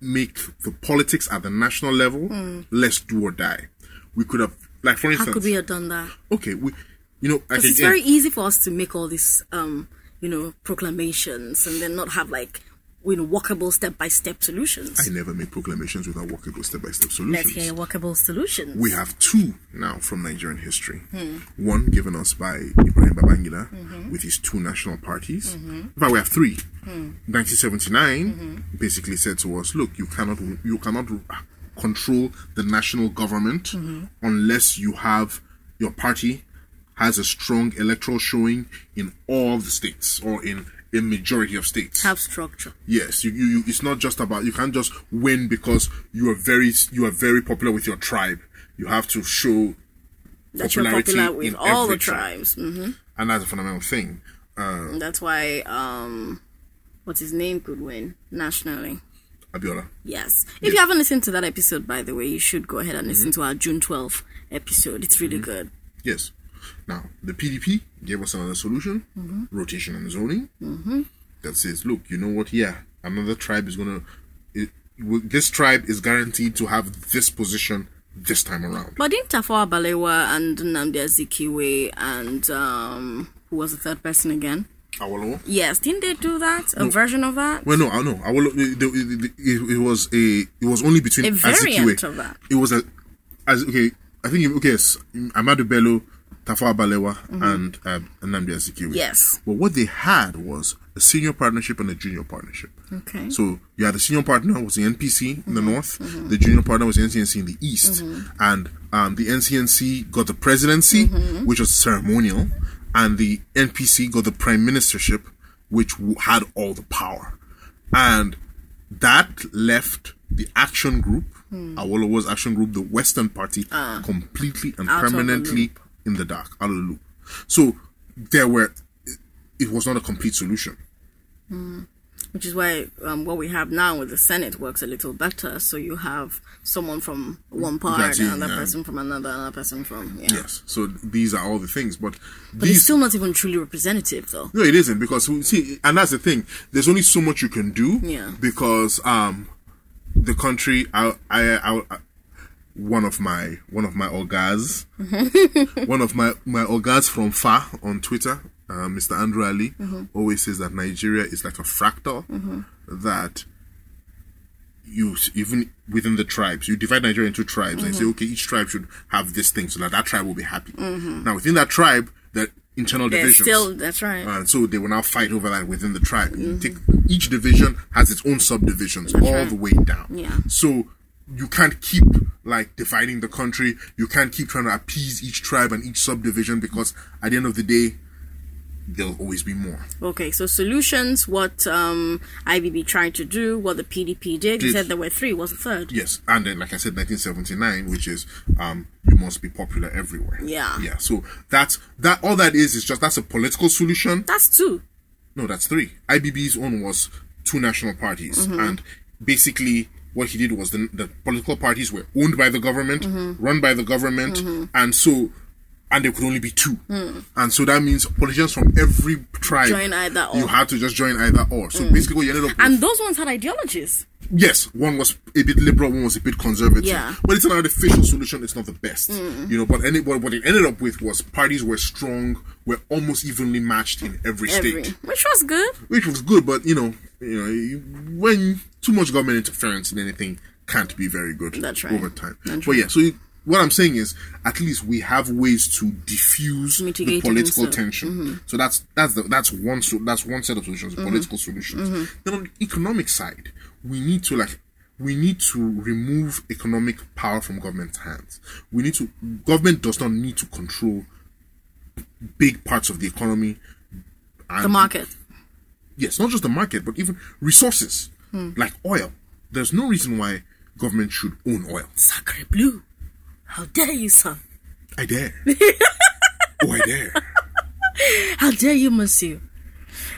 make the politics at the national level less do or die. We could have, like for instance, How could we have done that? okay, we, you know, Because it's very easy for us to make all these, um, you know, proclamations and then not have like, you know, workable step by step solutions. I never make proclamations without workable step by step solutions. Let's hear workable solutions. We have two now from Nigerian history. Hmm. One given us by Ibrahim Babangida mm-hmm. with his two national parties. Mm-hmm. In fact, we have three. Hmm. 1979 mm-hmm. basically said to us, "Look, you cannot you cannot uh, control the national government unless you have your party has a strong electoral showing in all the states or in a majority of states." have structure. Yes, you, you, you it's not just about you can't just win because you are very you are very popular with your tribe. You have to show That you're popularity popular with in all the every tribe. tribes. hmm and that's a fundamental thing. Uh, that's why, um, what's his name could win nationally. Abiola. Yes. If you haven't listened to that episode, by the way, you should go ahead and listen Mm-hmm. to our June 12th episode. It's really good. Yes. Now the PDP gave us another solution: Mm-hmm. rotation and zoning. That says, look, you know what? Yeah, another tribe is gonna. This tribe is guaranteed to have this position this time around. But didn't Tafawa Balewa and Nnamdi Azikiwe and, um, who was the third person again? Awolowo. Yes, didn't they do that? A version of that? Well, no, I know. Will. It, it, it, it was a. It was only between A variant Azikiwe. of that. It was a. As okay, I think okay. Yes, Ahmadu Bello, Tafawa Balewa, and um, Nnamdi Azikiwe. Mm-hmm. Yes. But what they had was a senior partnership and a junior partnership. Okay. So you had the senior partner was the NPC in the north, the junior partner was the NCNC in the east, and um, the NCNC got the presidency, which was ceremonial, and the NPC got the prime ministership, which w- had all the power, and that left the action group, Awolowo's action group, the Western Party, completely and permanently in the dark, out of the loop. So there were, it, was not a complete solution. Which is why um, what we have now with the Senate works a little better. So you have someone from one part, it, another yeah. person from another, another person from yeah. Yes. So these are all the things, but, But these it's still not even truly representative, though. no, it isn't because we see, and that's the thing. There's only so much you can do. Yeah. Because um, the country, I, I, I one of my one of my orgas, one of my my orgas from far on Twitter, uh, Mr. Andrew Ali, mm-hmm. always says that Nigeria is like a fractal mm-hmm. that you even within the tribes you divide Nigeria into tribes and say mm-hmm. okay each tribe should have this thing so that that tribe will be happy. Now within that tribe, that internal There's divisions. still that's right. And so they will now fight over that within the tribe. You take, each division has its own subdivisions all right. the way down. Yeah. So you can't keep like dividing the country. You can't keep trying to appease each tribe and each subdivision because at the end of the day, there'll always be more. Okay, so solutions. What um, IBB tried to do, what the PDP did. You Did- said there were three. was the third? Yes, and then like I said, 1979, which is um, you must be popular everywhere. Yeah. Yeah. So that's that. All that is is just that's a political solution. That's two. No, that's three. IBB's own was two national parties, Mm-hmm. and basically what he did was the, the political parties were owned by the government, Mm-hmm. run by the government, and so and there could only be two, and so that means politicians from every tribe Mm. Join either or. Mm. You had to just join either or. So basically, what you ended up with, And those ones had ideologies. yes, one was a bit liberal, one was a bit conservative. Yeah. but it's an artificial solution. It's not the best, you know. But any, what, what it ended up with was parties were strong, were almost evenly matched in every Every, state which was good. which was good, but you know, you know, you- when too much government interference in anything can't be very good That's right. over time. That's but yeah, so you- what I'm saying is, at least we have ways to diffuse the Mitigate political so- tension. Mm-hmm. So that's that's the that's one so that's one set of solutions, mm-hmm. political solutions. Mm-hmm. Then on the economic side, we need to like. We need to remove economic power from government's hands. We need to. Government does not need to control big parts of the economy. And The market. Yes, not just the market, but even resources like oil. There's no reason why government should own oil. Sacre bleu. How dare you, sir? I dare. oh, I dare. How dare you, monsieur?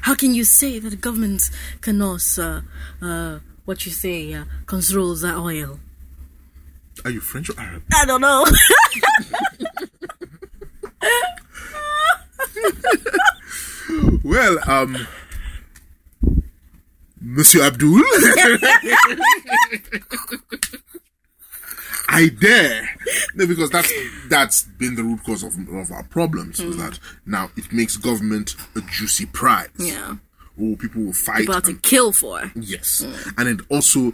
How can you say that the government cannot, uh, uh, what you say, uh, control the oil? Are you French or Arab? I don't know. Well, um, Monsieur Abdul, I dare. No, because that's that's been the root cause of, of our problems. Is hmm. that now it makes government a juicy prize. Yeah. Oh, people will fight. About to and- kill for. Yes. Hmm. And it also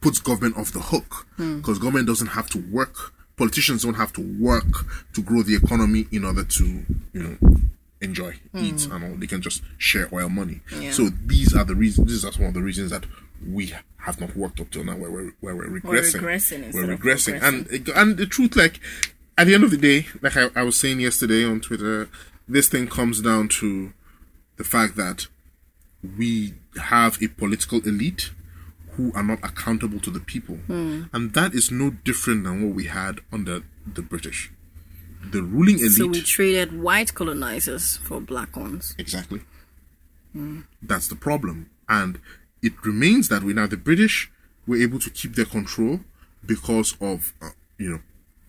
puts government off the hook hmm. because government doesn't have to work. Politicians don't have to work to grow the economy in order to, you know, enjoy, eat, and all. They can just share oil money. Yeah. So these are the reasons. These are some of the reasons that we have not worked up till now, where we're where we're regressing. regressing We're regressing, and and the truth, like at the end of the day, like I, I was saying yesterday on Twitter, this thing comes down to the fact that we have a political elite who are not accountable to the people. And that is no different than what we had under the British. The ruling elite. So we traded white colonizers for black ones. Exactly. That's the problem. And it remains that way. Now, the British were able to keep their control because of, uh, you know,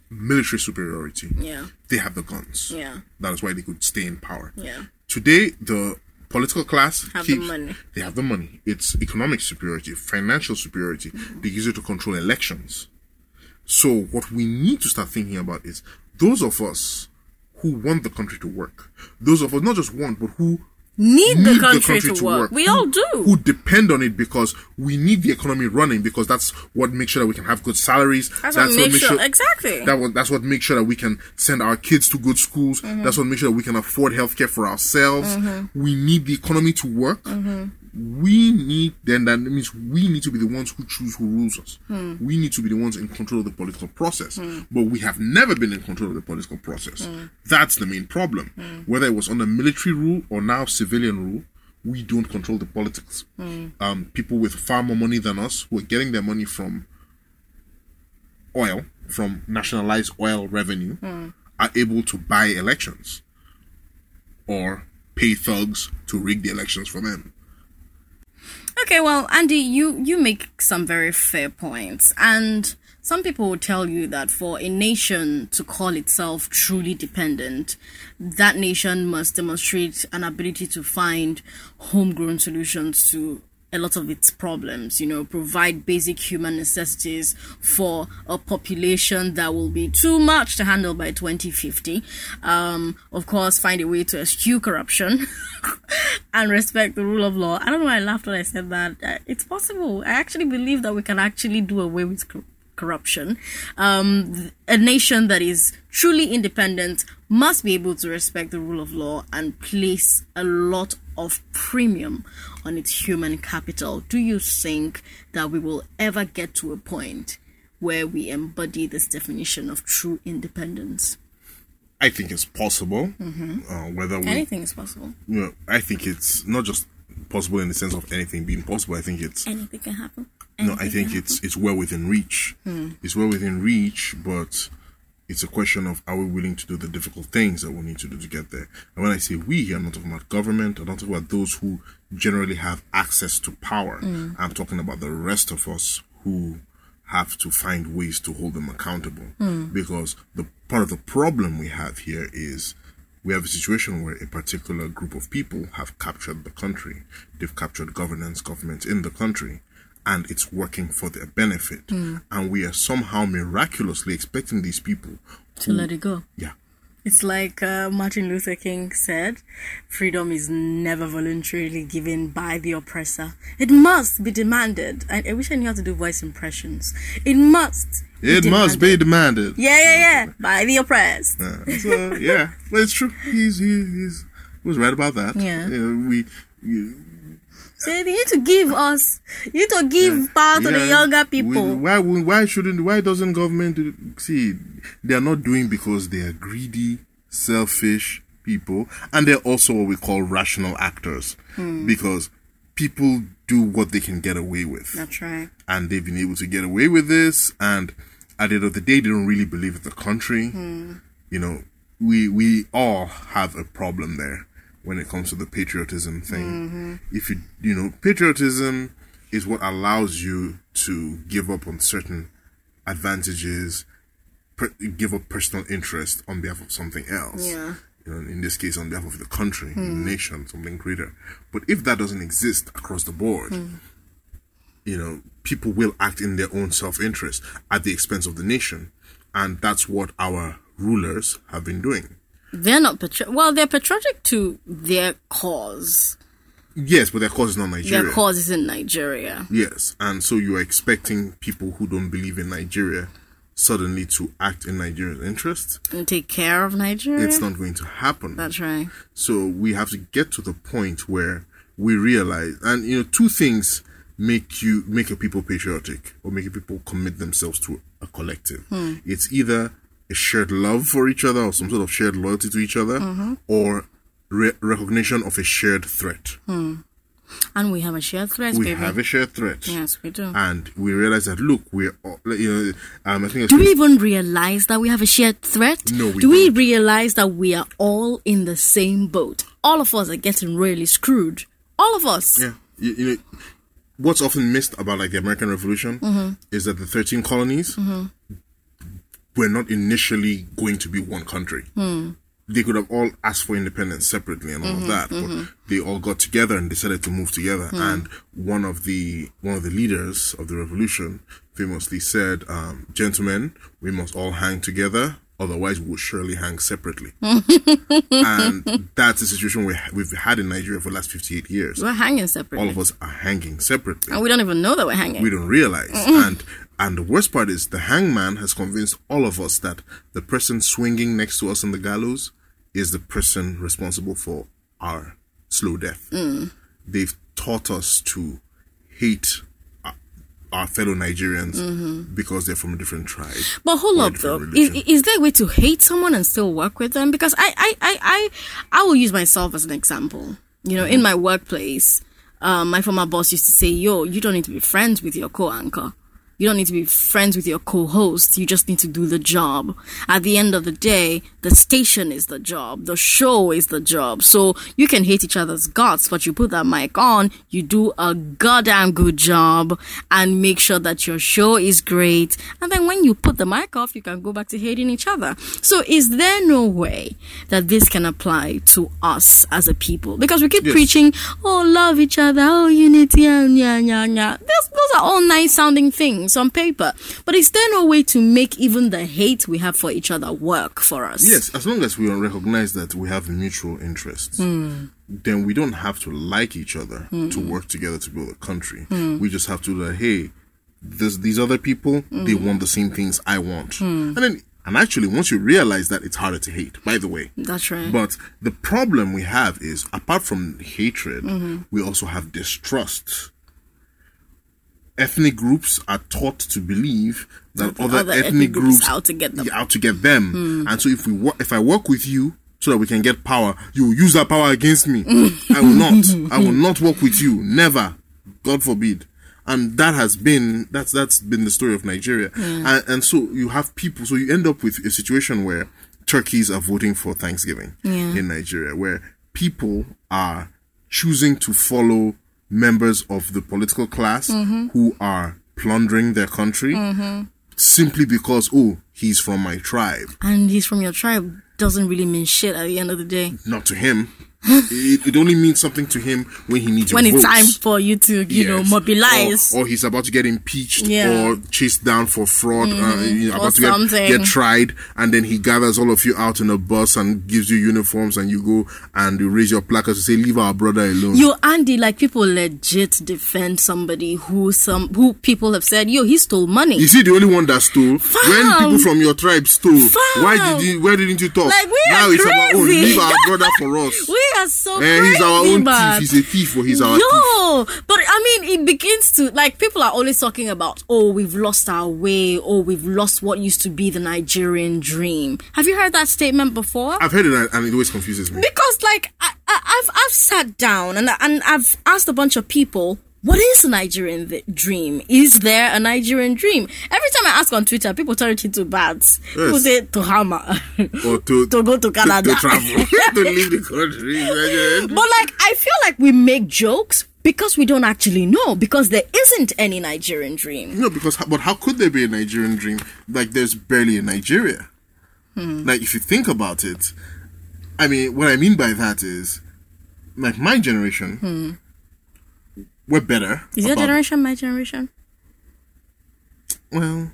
military superiority. Yeah. They have the guns. Yeah. That is why they could stay in power. Yeah. Today, the political class Have the money. They have the money. It's economic superiority, financial superiority. They use it to control elections. So what we need to start thinking about is those of us who want the country to work, those of us not just want, but who Need, the need country, to, work. We all do. who depend on it because we need the economy running because that's what makes sure that we can have good salaries. That's what makes sure- exactly. That what, that's what makes sure that we can send our kids to good schools. Mm-hmm. That's what makes sure that we can afford healthcare for ourselves. We need the economy to work. Mm-hmm. We need then that means we need to be the ones who choose who rules us. Hmm. We need to be the ones in control of the political process. But we have never been in control of the political process. Hmm. That's the main problem. Whether it was under military rule or now civilian rule, we don't control the politics. Um, people with far more money than us who are getting their money from oil, from nationalized oil revenue, are able to buy elections or pay thugs to rig the elections for them. Okay, well, Andy, you you make some very fair points, and some people will tell you that for a nation to call itself truly dependent, that nation must demonstrate an ability to find homegrown solutions to a lot of its problems, you know, provide basic human necessities for a population that will be too much to handle by 2050. Um, of course, find a way to eschew corruption and respect the rule of law. I don't know why I laughed when I said that. Uh, It's possible. I actually believe that we can actually do away with cor- corruption. Um, a nation that is truly independent must be able to respect the rule of law and place a lot of premium on its human capital. Do you think that we will ever get to a point where we embody this definition of true independence? I think it's possible. Uh, whether we, Anything is possible. you know, I think it's not just possible in the sense of anything being possible. I think it's Anything can happen. No. I think it's it's well within reach. Hmm. It's well within reach, but it's a question of are we willing to do the difficult things that we need to do to get there. And when I say we, I'm not talking about government. I'm not talking about those who generally have access to power. Hmm. I'm talking about the rest of us who have to find ways to hold them accountable. Hmm. Because the part of the problem we have here is we have a situation where a particular group of people have captured the country. They've captured governance, government in the country, and it's working for their benefit. And we are somehow miraculously expecting these people to let it go. yeah. It's like uh, Martin Luther King said freedom is never voluntarily given by the oppressor. It must be demanded. I, I wish I knew how to do voice impressions. It must. It must be demanded. Yeah, yeah, yeah. By the oppressed. Yeah. So yeah, but it's true. He's he, he's he was right about that. Yeah. You know, we. you- So you need to give us, you need to give power to the yeah, younger we- people. why would- why shouldn't why doesn't government do, see? They are not doing because they are greedy, selfish people, and they're also what we call rational actors Hmm. because people do what they can get away with. That's right. and they've been able to get away with this. And at the end of the day, they don't really believe in the country. You know, we we all have a problem there. When it comes to the patriotism thing. Mm-hmm. If you you know, patriotism is what allows you to give up on certain advantages, per, give up personal interest on behalf of something else. Yeah. You know, in this case, on behalf of the country, the hmm. nation, something greater. But if that doesn't exist across the board, hmm. you know, people will act in their own self interest at the expense of the nation. And that's what our rulers have been doing. They're not patri- well. They're patriotic to their cause. Yes, but their cause is not Nigeria. Their cause is in Nigeria. Yes, and so you are expecting people who don't believe in Nigeria suddenly to act in Nigeria's interest. and take care of Nigeria. It's not going to happen. That's right. So we have to get to the point where we realize, and you know, two things make you make a people patriotic or make a people commit themselves to a collective. Hmm. It's either a shared love for each other or some sort of shared loyalty to each other, or re- recognition of a shared threat. And we have a shared threat, We baby. have a shared threat. yes, we do. and we realize that look, we're all, you know, um, I think it's do we even realize that we have a shared threat? No, we do we don't. realize that we are all in the same boat? All of us are getting really screwed. All of us. yeah, you, you know, what's often missed about like the American Revolution Mm-hmm. is that the thirteen colonies were not initially going to be one country. Hmm. They could have all asked for independence separately and all Mm-hmm, of that, but they all got together and decided to move together. Hmm. And one of the one of the leaders of the revolution famously said, um, "Gentlemen, we must all hang together." Otherwise, we will surely hang separately, and that's the situation we we've had in Nigeria for the last fifty-eight years. We're hanging separately. All of us are hanging separately. and we don't even know that we're hanging. We don't realize. and and the worst part is the hangman has convinced all of us that the person swinging next to us on the gallows is the person responsible for our slow death. Mm. They've taught us to hate our- our fellow Nigerians mm-hmm. because they're from a different tribe. But hold up, though. Is, is there a way to hate someone and still work with them? Because I, I, I, I, I will use myself as an example. You know, in mm-hmm. my workplace, um, my former boss used to say, "Yo, you don't need to be friends with your co-anchor. You don't need to be friends with your co-host. You just need to do the job. At the end of the day, the station is the job. The show is the job. So you can hate each other's guts, but you put that mic on, you do a goddamn good job and make sure that your show is great. And then when you put the mic off, you can go back to hating each other. So is there no way that this can apply to us as a people? Because we keep Yes. preaching, oh, love each other, oh, unity, and yeah, yeah, yeah. Those, those are all nice sounding things on paper. But is there no way to make even the hate we have for each other work for us? Yes, as long as we recognize that we have mutual interests, hmm. then we don't have to like each other to hmm. work together to build a country. Hmm. We just have to like, hey, this, these other people, they want the same things I want, and then and actually, once you realize that, it's harder to hate. By the way, That's right. but the problem we have is, apart from hatred, mm-hmm. we also have distrust. Ethnic groups are taught to believe that other, other ethnic, ethnic groups groups out to get them. out to get them. Hmm. And so, if we work, if I work with you so that we can get power, you will use that power against me. I will not. I will not work with you. Never. God forbid. And that has been that's that's been the story of Nigeria. And, and so you have people. So you end up with a situation where turkeys are voting for Thanksgiving Yeah. in Nigeria, where people are choosing to follow members of the political class mm-hmm. who are plundering their country mm-hmm. simply because oh he's from my tribe. and he's from your tribe doesn't really mean shit at the end of the day. Not to him. It, it only means something to him when he needs When it's votes. time for you to, you know, mobilize. or, or he's about to get impeached Yeah. Mm-hmm. or chased down for fraud, uh, you know, or about to get, get tried, and then he gathers all of you out in a bus and gives you uniforms, and you go and you raise your placards to say, "Leave our brother alone." Yo, Andy, like people legit defend somebody who some who people have said, yo, he stole money. is he the only one that stole when Fam. people from your tribe stole. Fam. Why did you? Why didn't you talk? Like, we now it's about oh, leave our brother for us. we are so Eh, crazy, he's our own man. thief. He's a thief, or he's our thief. Yo, but I mean, it begins to like people are always talking about, oh, we've lost our way, or we've lost what used to be the Nigerian dream. Have you heard that statement before? I've heard it, and- it always confuses me. because like I, I, I've I've sat down and and I've asked a bunch of people what is a Nigerian dream? Is there a Nigerian dream? Every time I ask on Twitter, people turn it into bats. People Yes. say to hammer, Or to, to go to Canada. to travel, to leave the country. But like, I feel like we make jokes because we don't actually know because there isn't any Nigerian dream. No, because but how could there be a Nigerian dream? Like there's barely a Nigeria. Hmm. Like if you think about it, I mean, what I mean by that is, like my generation, hmm. We're better. Is your generation my generation? Well,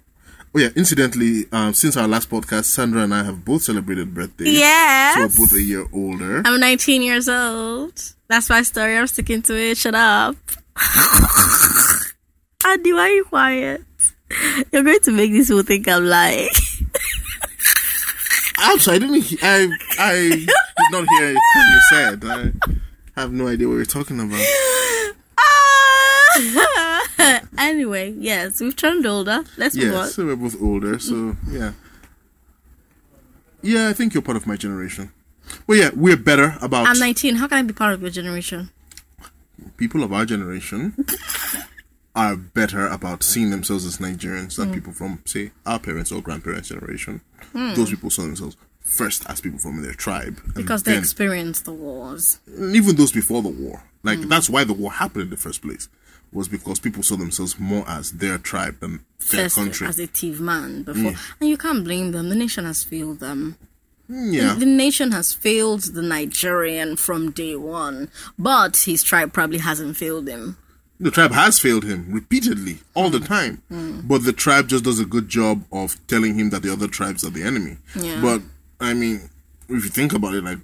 oh yeah. Incidentally, um, since our last podcast, Sandra and I have both celebrated birthdays. Yeah, So we're both a year older. I'm 19 years old. That's my story. I'm sticking to it. Shut up. Andy, why are you quiet? You're going to make these people think I'm lying. Absolutely, I didn't. he- I I did not hear anything you said. I have no idea what you're talking about. Anyway, yes, we've turned older. Let's move Yeah, on. so we're both older. So mm. yeah, yeah. I think you're part of my generation. Well, yeah, we're better about I'm 19. How can I be part of your generation? people of our generation are better about seeing themselves as Nigerians than mm. people from, say, our parents or grandparents' generation. Mm. Those people saw themselves first as people from their tribe, Because they then- experienced the wars. even those before the war. Like Hmm. that's why the war happened in the first place. Was because people saw themselves more as their tribe than their First country. as a thief man before. Mm. And you can't blame them. The nation has failed them. Mm, yeah, The nation has failed the Nigerian from day one. But his tribe probably hasn't failed him. the tribe has failed him repeatedly, all the mm. time. Hmm. But the tribe just does a good job of telling him that the other tribes are the enemy. Yeah. But I mean, if you think about it, like,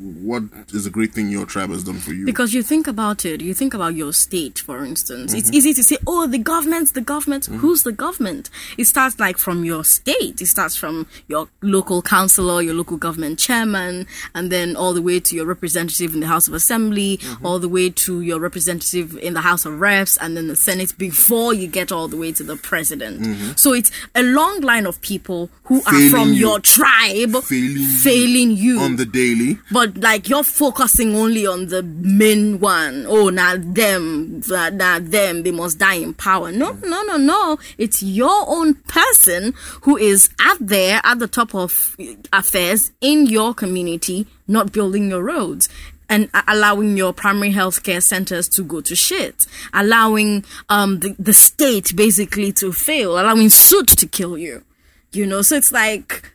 what is a great thing your tribe has done for you? Because you think about it, you think about your state, for instance. Mm-hmm. It's easy to say, oh, the government, the government. Who's the government? It starts like from your state. It starts from your local councillor, your local government chairman, and then all the way to your representative in the House of Assembly, Mm-hmm. all the way to your representative in the House of Reps, and then the Senate before you get all the way to the president. So it's a long line of people who are Mm-hmm. From you. your tribe Failing you failing you on the daily. but like you're focusing only on the main one. Oh, now them, now them, they must die in power. No, no, no, no. It's your own person who is out there at the top of affairs in your community, not building your roads. And allowing your primary healthcare centers to go to shit, allowing um the, the state basically to fail, allowing suit to kill you. You know, so it's like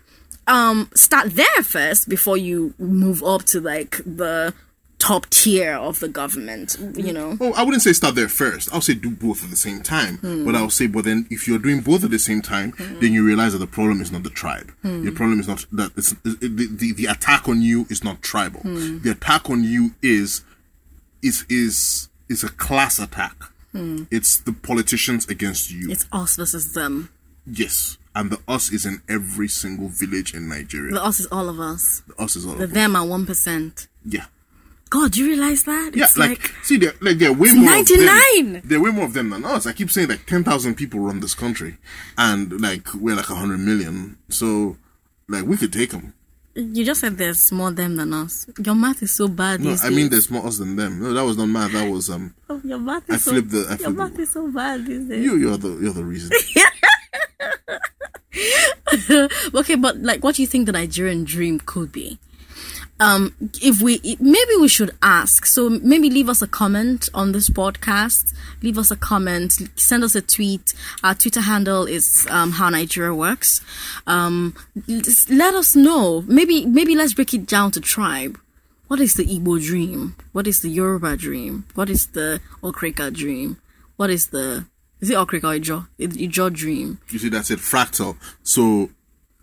um start there first before you move up to like the top tier of the government you know Oh, I wouldn't say start there first. I'll say do both at the same time. Hmm. But I'll say, but then if you're doing both at the same time, hmm. then you realize that the problem is not the tribe. Hmm. Your problem is not that it's, the, the the attack on you is not tribal. The attack on you is is is is a class attack. It's the politicians against you. it's us versus them yes, and the us is in every single village in Nigeria. the us is all of us The us is all the of us. them are one percent Yeah. god do you realize that Yeah, it's like, like, see, there, like there are way more. of 99. them. There are way more of them than us. I keep saying like ten thousand people run this country, and like we're like hundred million. So, like we could take them. you just said there's more them than us your math is so bad No, I mean there's more us than them. No, that was not math. That was um. Oh, your math I is so flipped the- I your math the- is so bad these days You, you're the you're the reason. okay, but like, what do you think the Nigerian dream could be? Um, if we maybe we should ask. So maybe leave us a comment on this podcast. Leave us a comment. Send us a tweet. Our Twitter handle is um, How Nigeria Works. Um, let us know. Maybe maybe let's break it down to tribe. What is the Igbo dream? What is the Yoruba dream? What is the Okrika dream? What is the is it Okrika or Ijo? Ijo dream? you see, that's it. Fractal. So,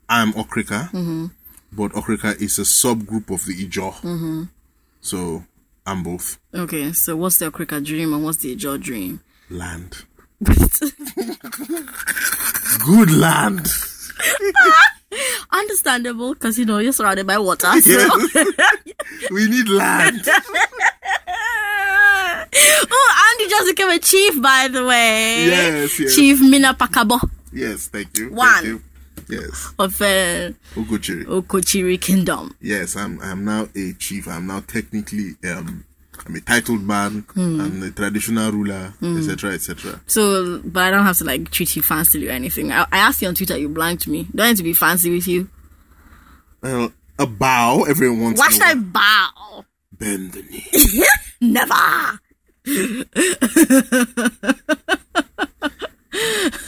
I'm Okrika, mm-hmm. but Okrika is a subgroup of the Ijo. Mm-hmm. So, I'm both Okay, so what's the Okrika dream and what's the Ijo dream? land. Good land. Understandable, because you know you're surrounded by water. So. we need land. oh, Andy just became a chief, by the way. Yes, yes. Chief Mina Pakabo Yes, thank you. One. Thank you. Yes. of uh, Oguchiri. Okochiri Kingdom. Yes, I'm I'm now a chief. I'm now technically um I'm a titled man. I'm a traditional ruler, etc., etc. So, but I don't have to like treat you fancily or anything. I, I asked you on Twitter, you blanked me. Do I need to be fancy with you? Well, a bow every once Why should I bow? Bend the knee. Never.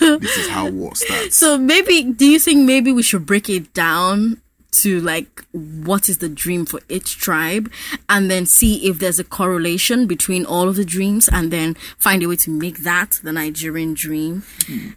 This is how war starts. So maybe, do you think maybe we should break it down to like what is the dream for each tribe, and then see if there's a correlation between all of the dreams, and then find a way to make that the Nigerian dream?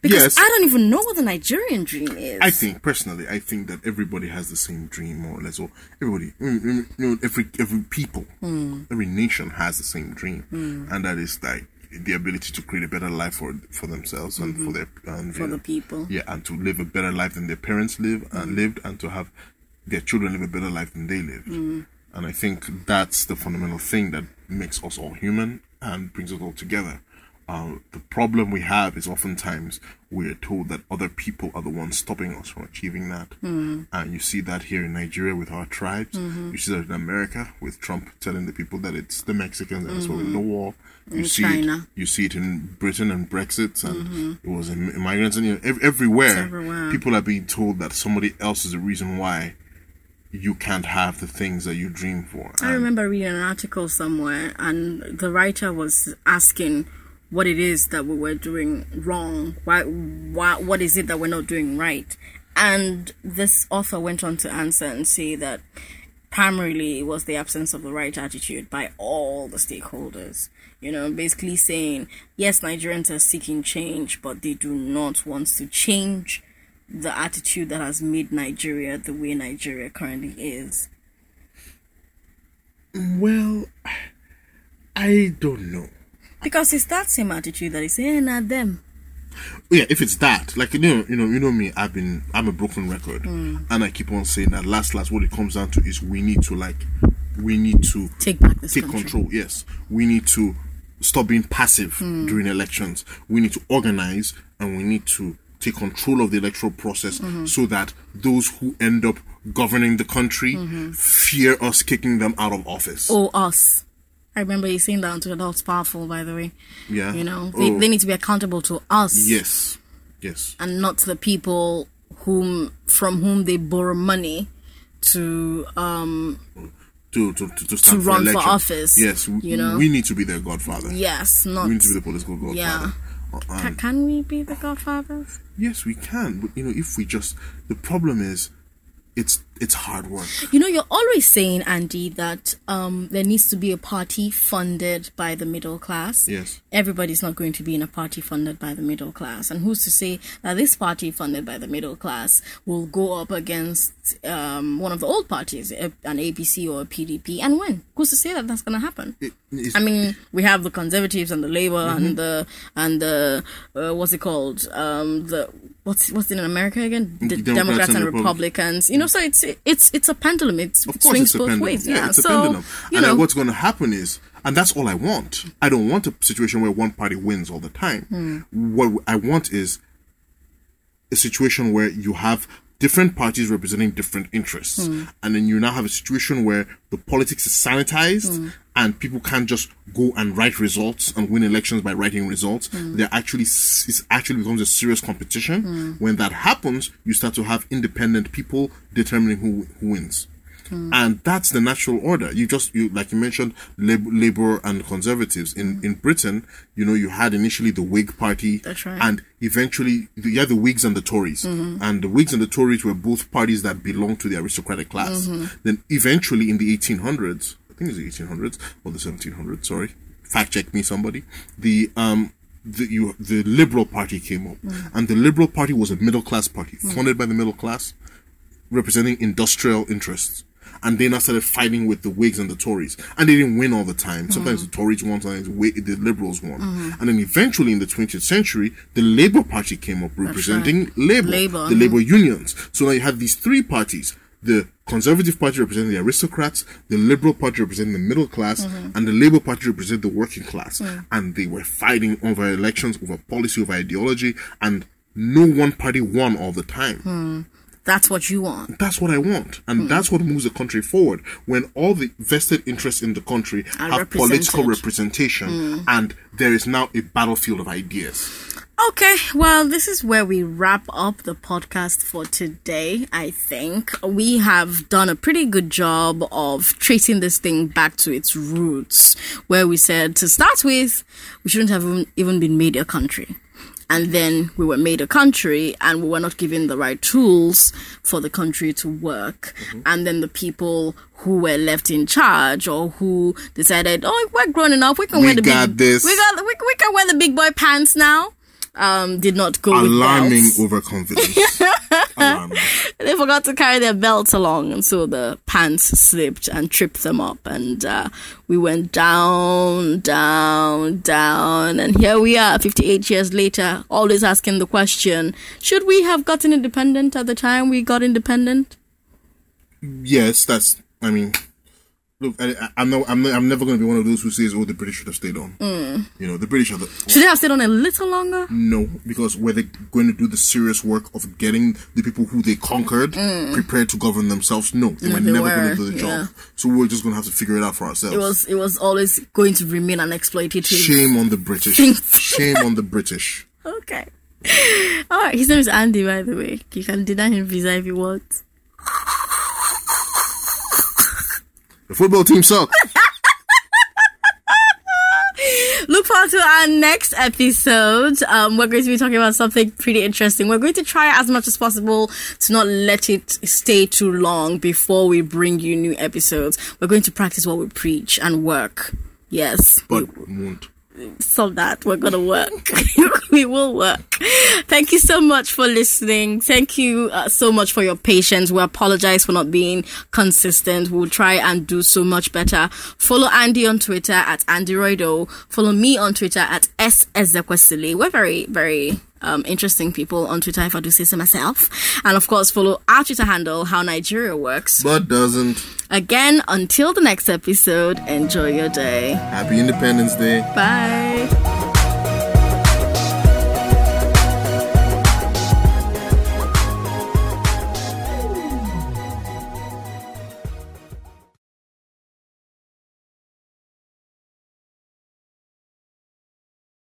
Because Yes. I don't even know what the Nigerian dream is. I think personally, I think that everybody has the same dream, more or less. Or everybody, mm, mm, you know, every every people, Hmm. every nation has the same dream, and that is like the ability to create a better life for for themselves and for their and, Mm-hmm. For you the people. Yeah, and to live a better life than their parents live and lived, and to have their children live a better life than they lived. Mm. And I think that's the fundamental thing that makes us all human and brings us all together. Uh, the problem we have is oftentimes we're told that other people are the ones stopping us from achieving that. Mm. And you see that here in Nigeria with our tribes. Mm-hmm. You see that in America with Trump telling the people that it's the Mexicans and we're in the war. You In see China. it. You see it in Britain and Brexit, and mm-hmm. it was in migrants, and you know, ev- everywhere, everywhere. people are being told that somebody else is the reason why you can't have the things that you dream for. I remember reading an article somewhere, and the writer was asking what it is that we were doing wrong. Why, why, what is it that we're not doing right? And this author went on to answer and say that primarily it was the absence of the right attitude by all the stakeholders. You know, basically saying, yes, Nigerians are seeking change, but they do not want to change the attitude that has made Nigeria the way Nigeria currently is. well, I don't know. Because it's that same attitude that is saying, not them. Yeah, if it's that, like you know, you know, you know me. I've been, I'm a broken record, hmm. and I keep on saying that. Last, last, what it comes down to is we need to like, we need to Take back this take country. control. Yes, we need to stop being passive hmm. during elections. We need to organize, and we need to take control of the electoral process so that those who end up governing the country fear us kicking them out of office. or us. I remember you saying that on Twitter. That's powerful, by the way. Yeah. You know, they, Oh. they need to be accountable to us Yes. Yes. and not to the people whom from whom they borrow money to um To to to, to run for election. office, Yes. We, you know? we need to be their godfather. yes not We need to be the political godfather. Yeah. Uh, Ca- and can we be the godfathers yes, we can. But you know, if we just the problem is, it's it's hard work. you know you're always saying andy that um there needs to be a party funded by the middle class Yes. everybody's not going to be in a party funded by the middle class. And who's to say that this party funded by the middle class will go up against um, one of the old parties, an APC or a PDP, and when? Who's to say that that's going to happen? It, I mean, we have the conservatives and the Labour Mm-hmm. and the and the uh, what's it called? Um, the what's what's in America again? The Democrats Democrats, and and Republic- Republicans. You know, so it's it's it's a pendulum. It's, of it swings a both pendulum. ways. Yeah, Yeah, it's a so pendulum. you and know, what's going to happen is, and that's all I want. I don't want a situation where one party wins all the time. Hmm. What I want is a situation where you have different parties representing different interests Hmm. and then you now have a situation where the politics is sanitized Hmm. And people can't just go and write results and win elections by writing results Hmm. they're actually it actually becomes a serious competition when that happens you start to have independent people determining who, who wins Hmm. and that's the natural order. You just you like you mentioned Lab- Labour and Conservatives in in Britain. You know, you had initially the Whig Party, That's right. and eventually you had the Whigs and the Tories, and the Whigs and the Tories were both parties that belonged to the aristocratic class. Then eventually in the 1800s, I think it's the 1800s or the 1700s. Sorry, fact check me, somebody. The um. The, you, the Liberal Party came up, and the Liberal Party was a middle class party, funded by the middle class, representing industrial interests. And they now started fighting with the Whigs and the Tories. And they didn't win all the time. Sometimes the Tories won, sometimes the Liberals won. And then eventually in the 20th century, the Labour Party came up representing Labour, Labour, the mhm. Labour unions. So now you have these three parties. The Conservative Party representing the aristocrats, the Liberal Party representing the middle class, and the Labour Party representing the working class. And they were fighting over elections, over policy, over ideology, and no one party won all the time. That's what you want. That's what I want. And Hmm. that's what moves the country forward. When all the vested interests in the country Are have political represented. Hmm. representation and there is now a battlefield of ideas. Okay, well, this is where we wrap up the podcast for today. I think we have done a pretty good job of tracing this thing back to its roots, where we said to start with, we shouldn't have even- been made a country. And then we were made a country and we were not given the right tools for the country to work. Mm-hmm. And then the people who were left in charge or who decided, oh, we're grown enough, we can We wear the got big, this. we got, we, we can wear the big boy pants now um, did not go Alarming overconfidence. Alarming. They forgot to carry their belts along, and so the pants slipped and tripped them up, and uh, we went down, down, down, and here we are, 58 years later, always asking the question: Should we have gotten independent at the time we got independent? yes, that's. I mean, look, I, I'm not. I'm, not, I'm never going to be one of those who says, "Oh, the British should have stayed on." Mm. You know, the British are the Should they have stayed on a little longer? no, because were they going to do the serious work of getting the people who they conquered prepared to govern themselves? No, they were Mm. they never going to do the job. yeah. So we're just going to have to figure it out for ourselves. It was it was always going to remain an exploitative. Shame on the British. Shame on the British. Okay. All right. His name is Andy, by the way. You can deny him visa if you want. The football team suck. Look forward to our next episode. Um, we're going to be talking about something pretty interesting. We're going to try as much as possible to not let it stay too long before we bring you new episodes. We're going to practice what we preach and work. Yes, but won't. Some that we're gonna work. we will work. Thank you so much for listening. Thank you uh, so much for your patience. We apologize for not being consistent. We'll try and do so much better. Follow Andy on Twitter at Andy Roido. Follow me on Twitter at S. We're very, very um, interesting people on Twitter, if I do say so myself. And of course, follow our Twitter handle, How Nigeria Works. But doesn't. Again, until the next episode, enjoy your day. Happy Independence Day. Bye.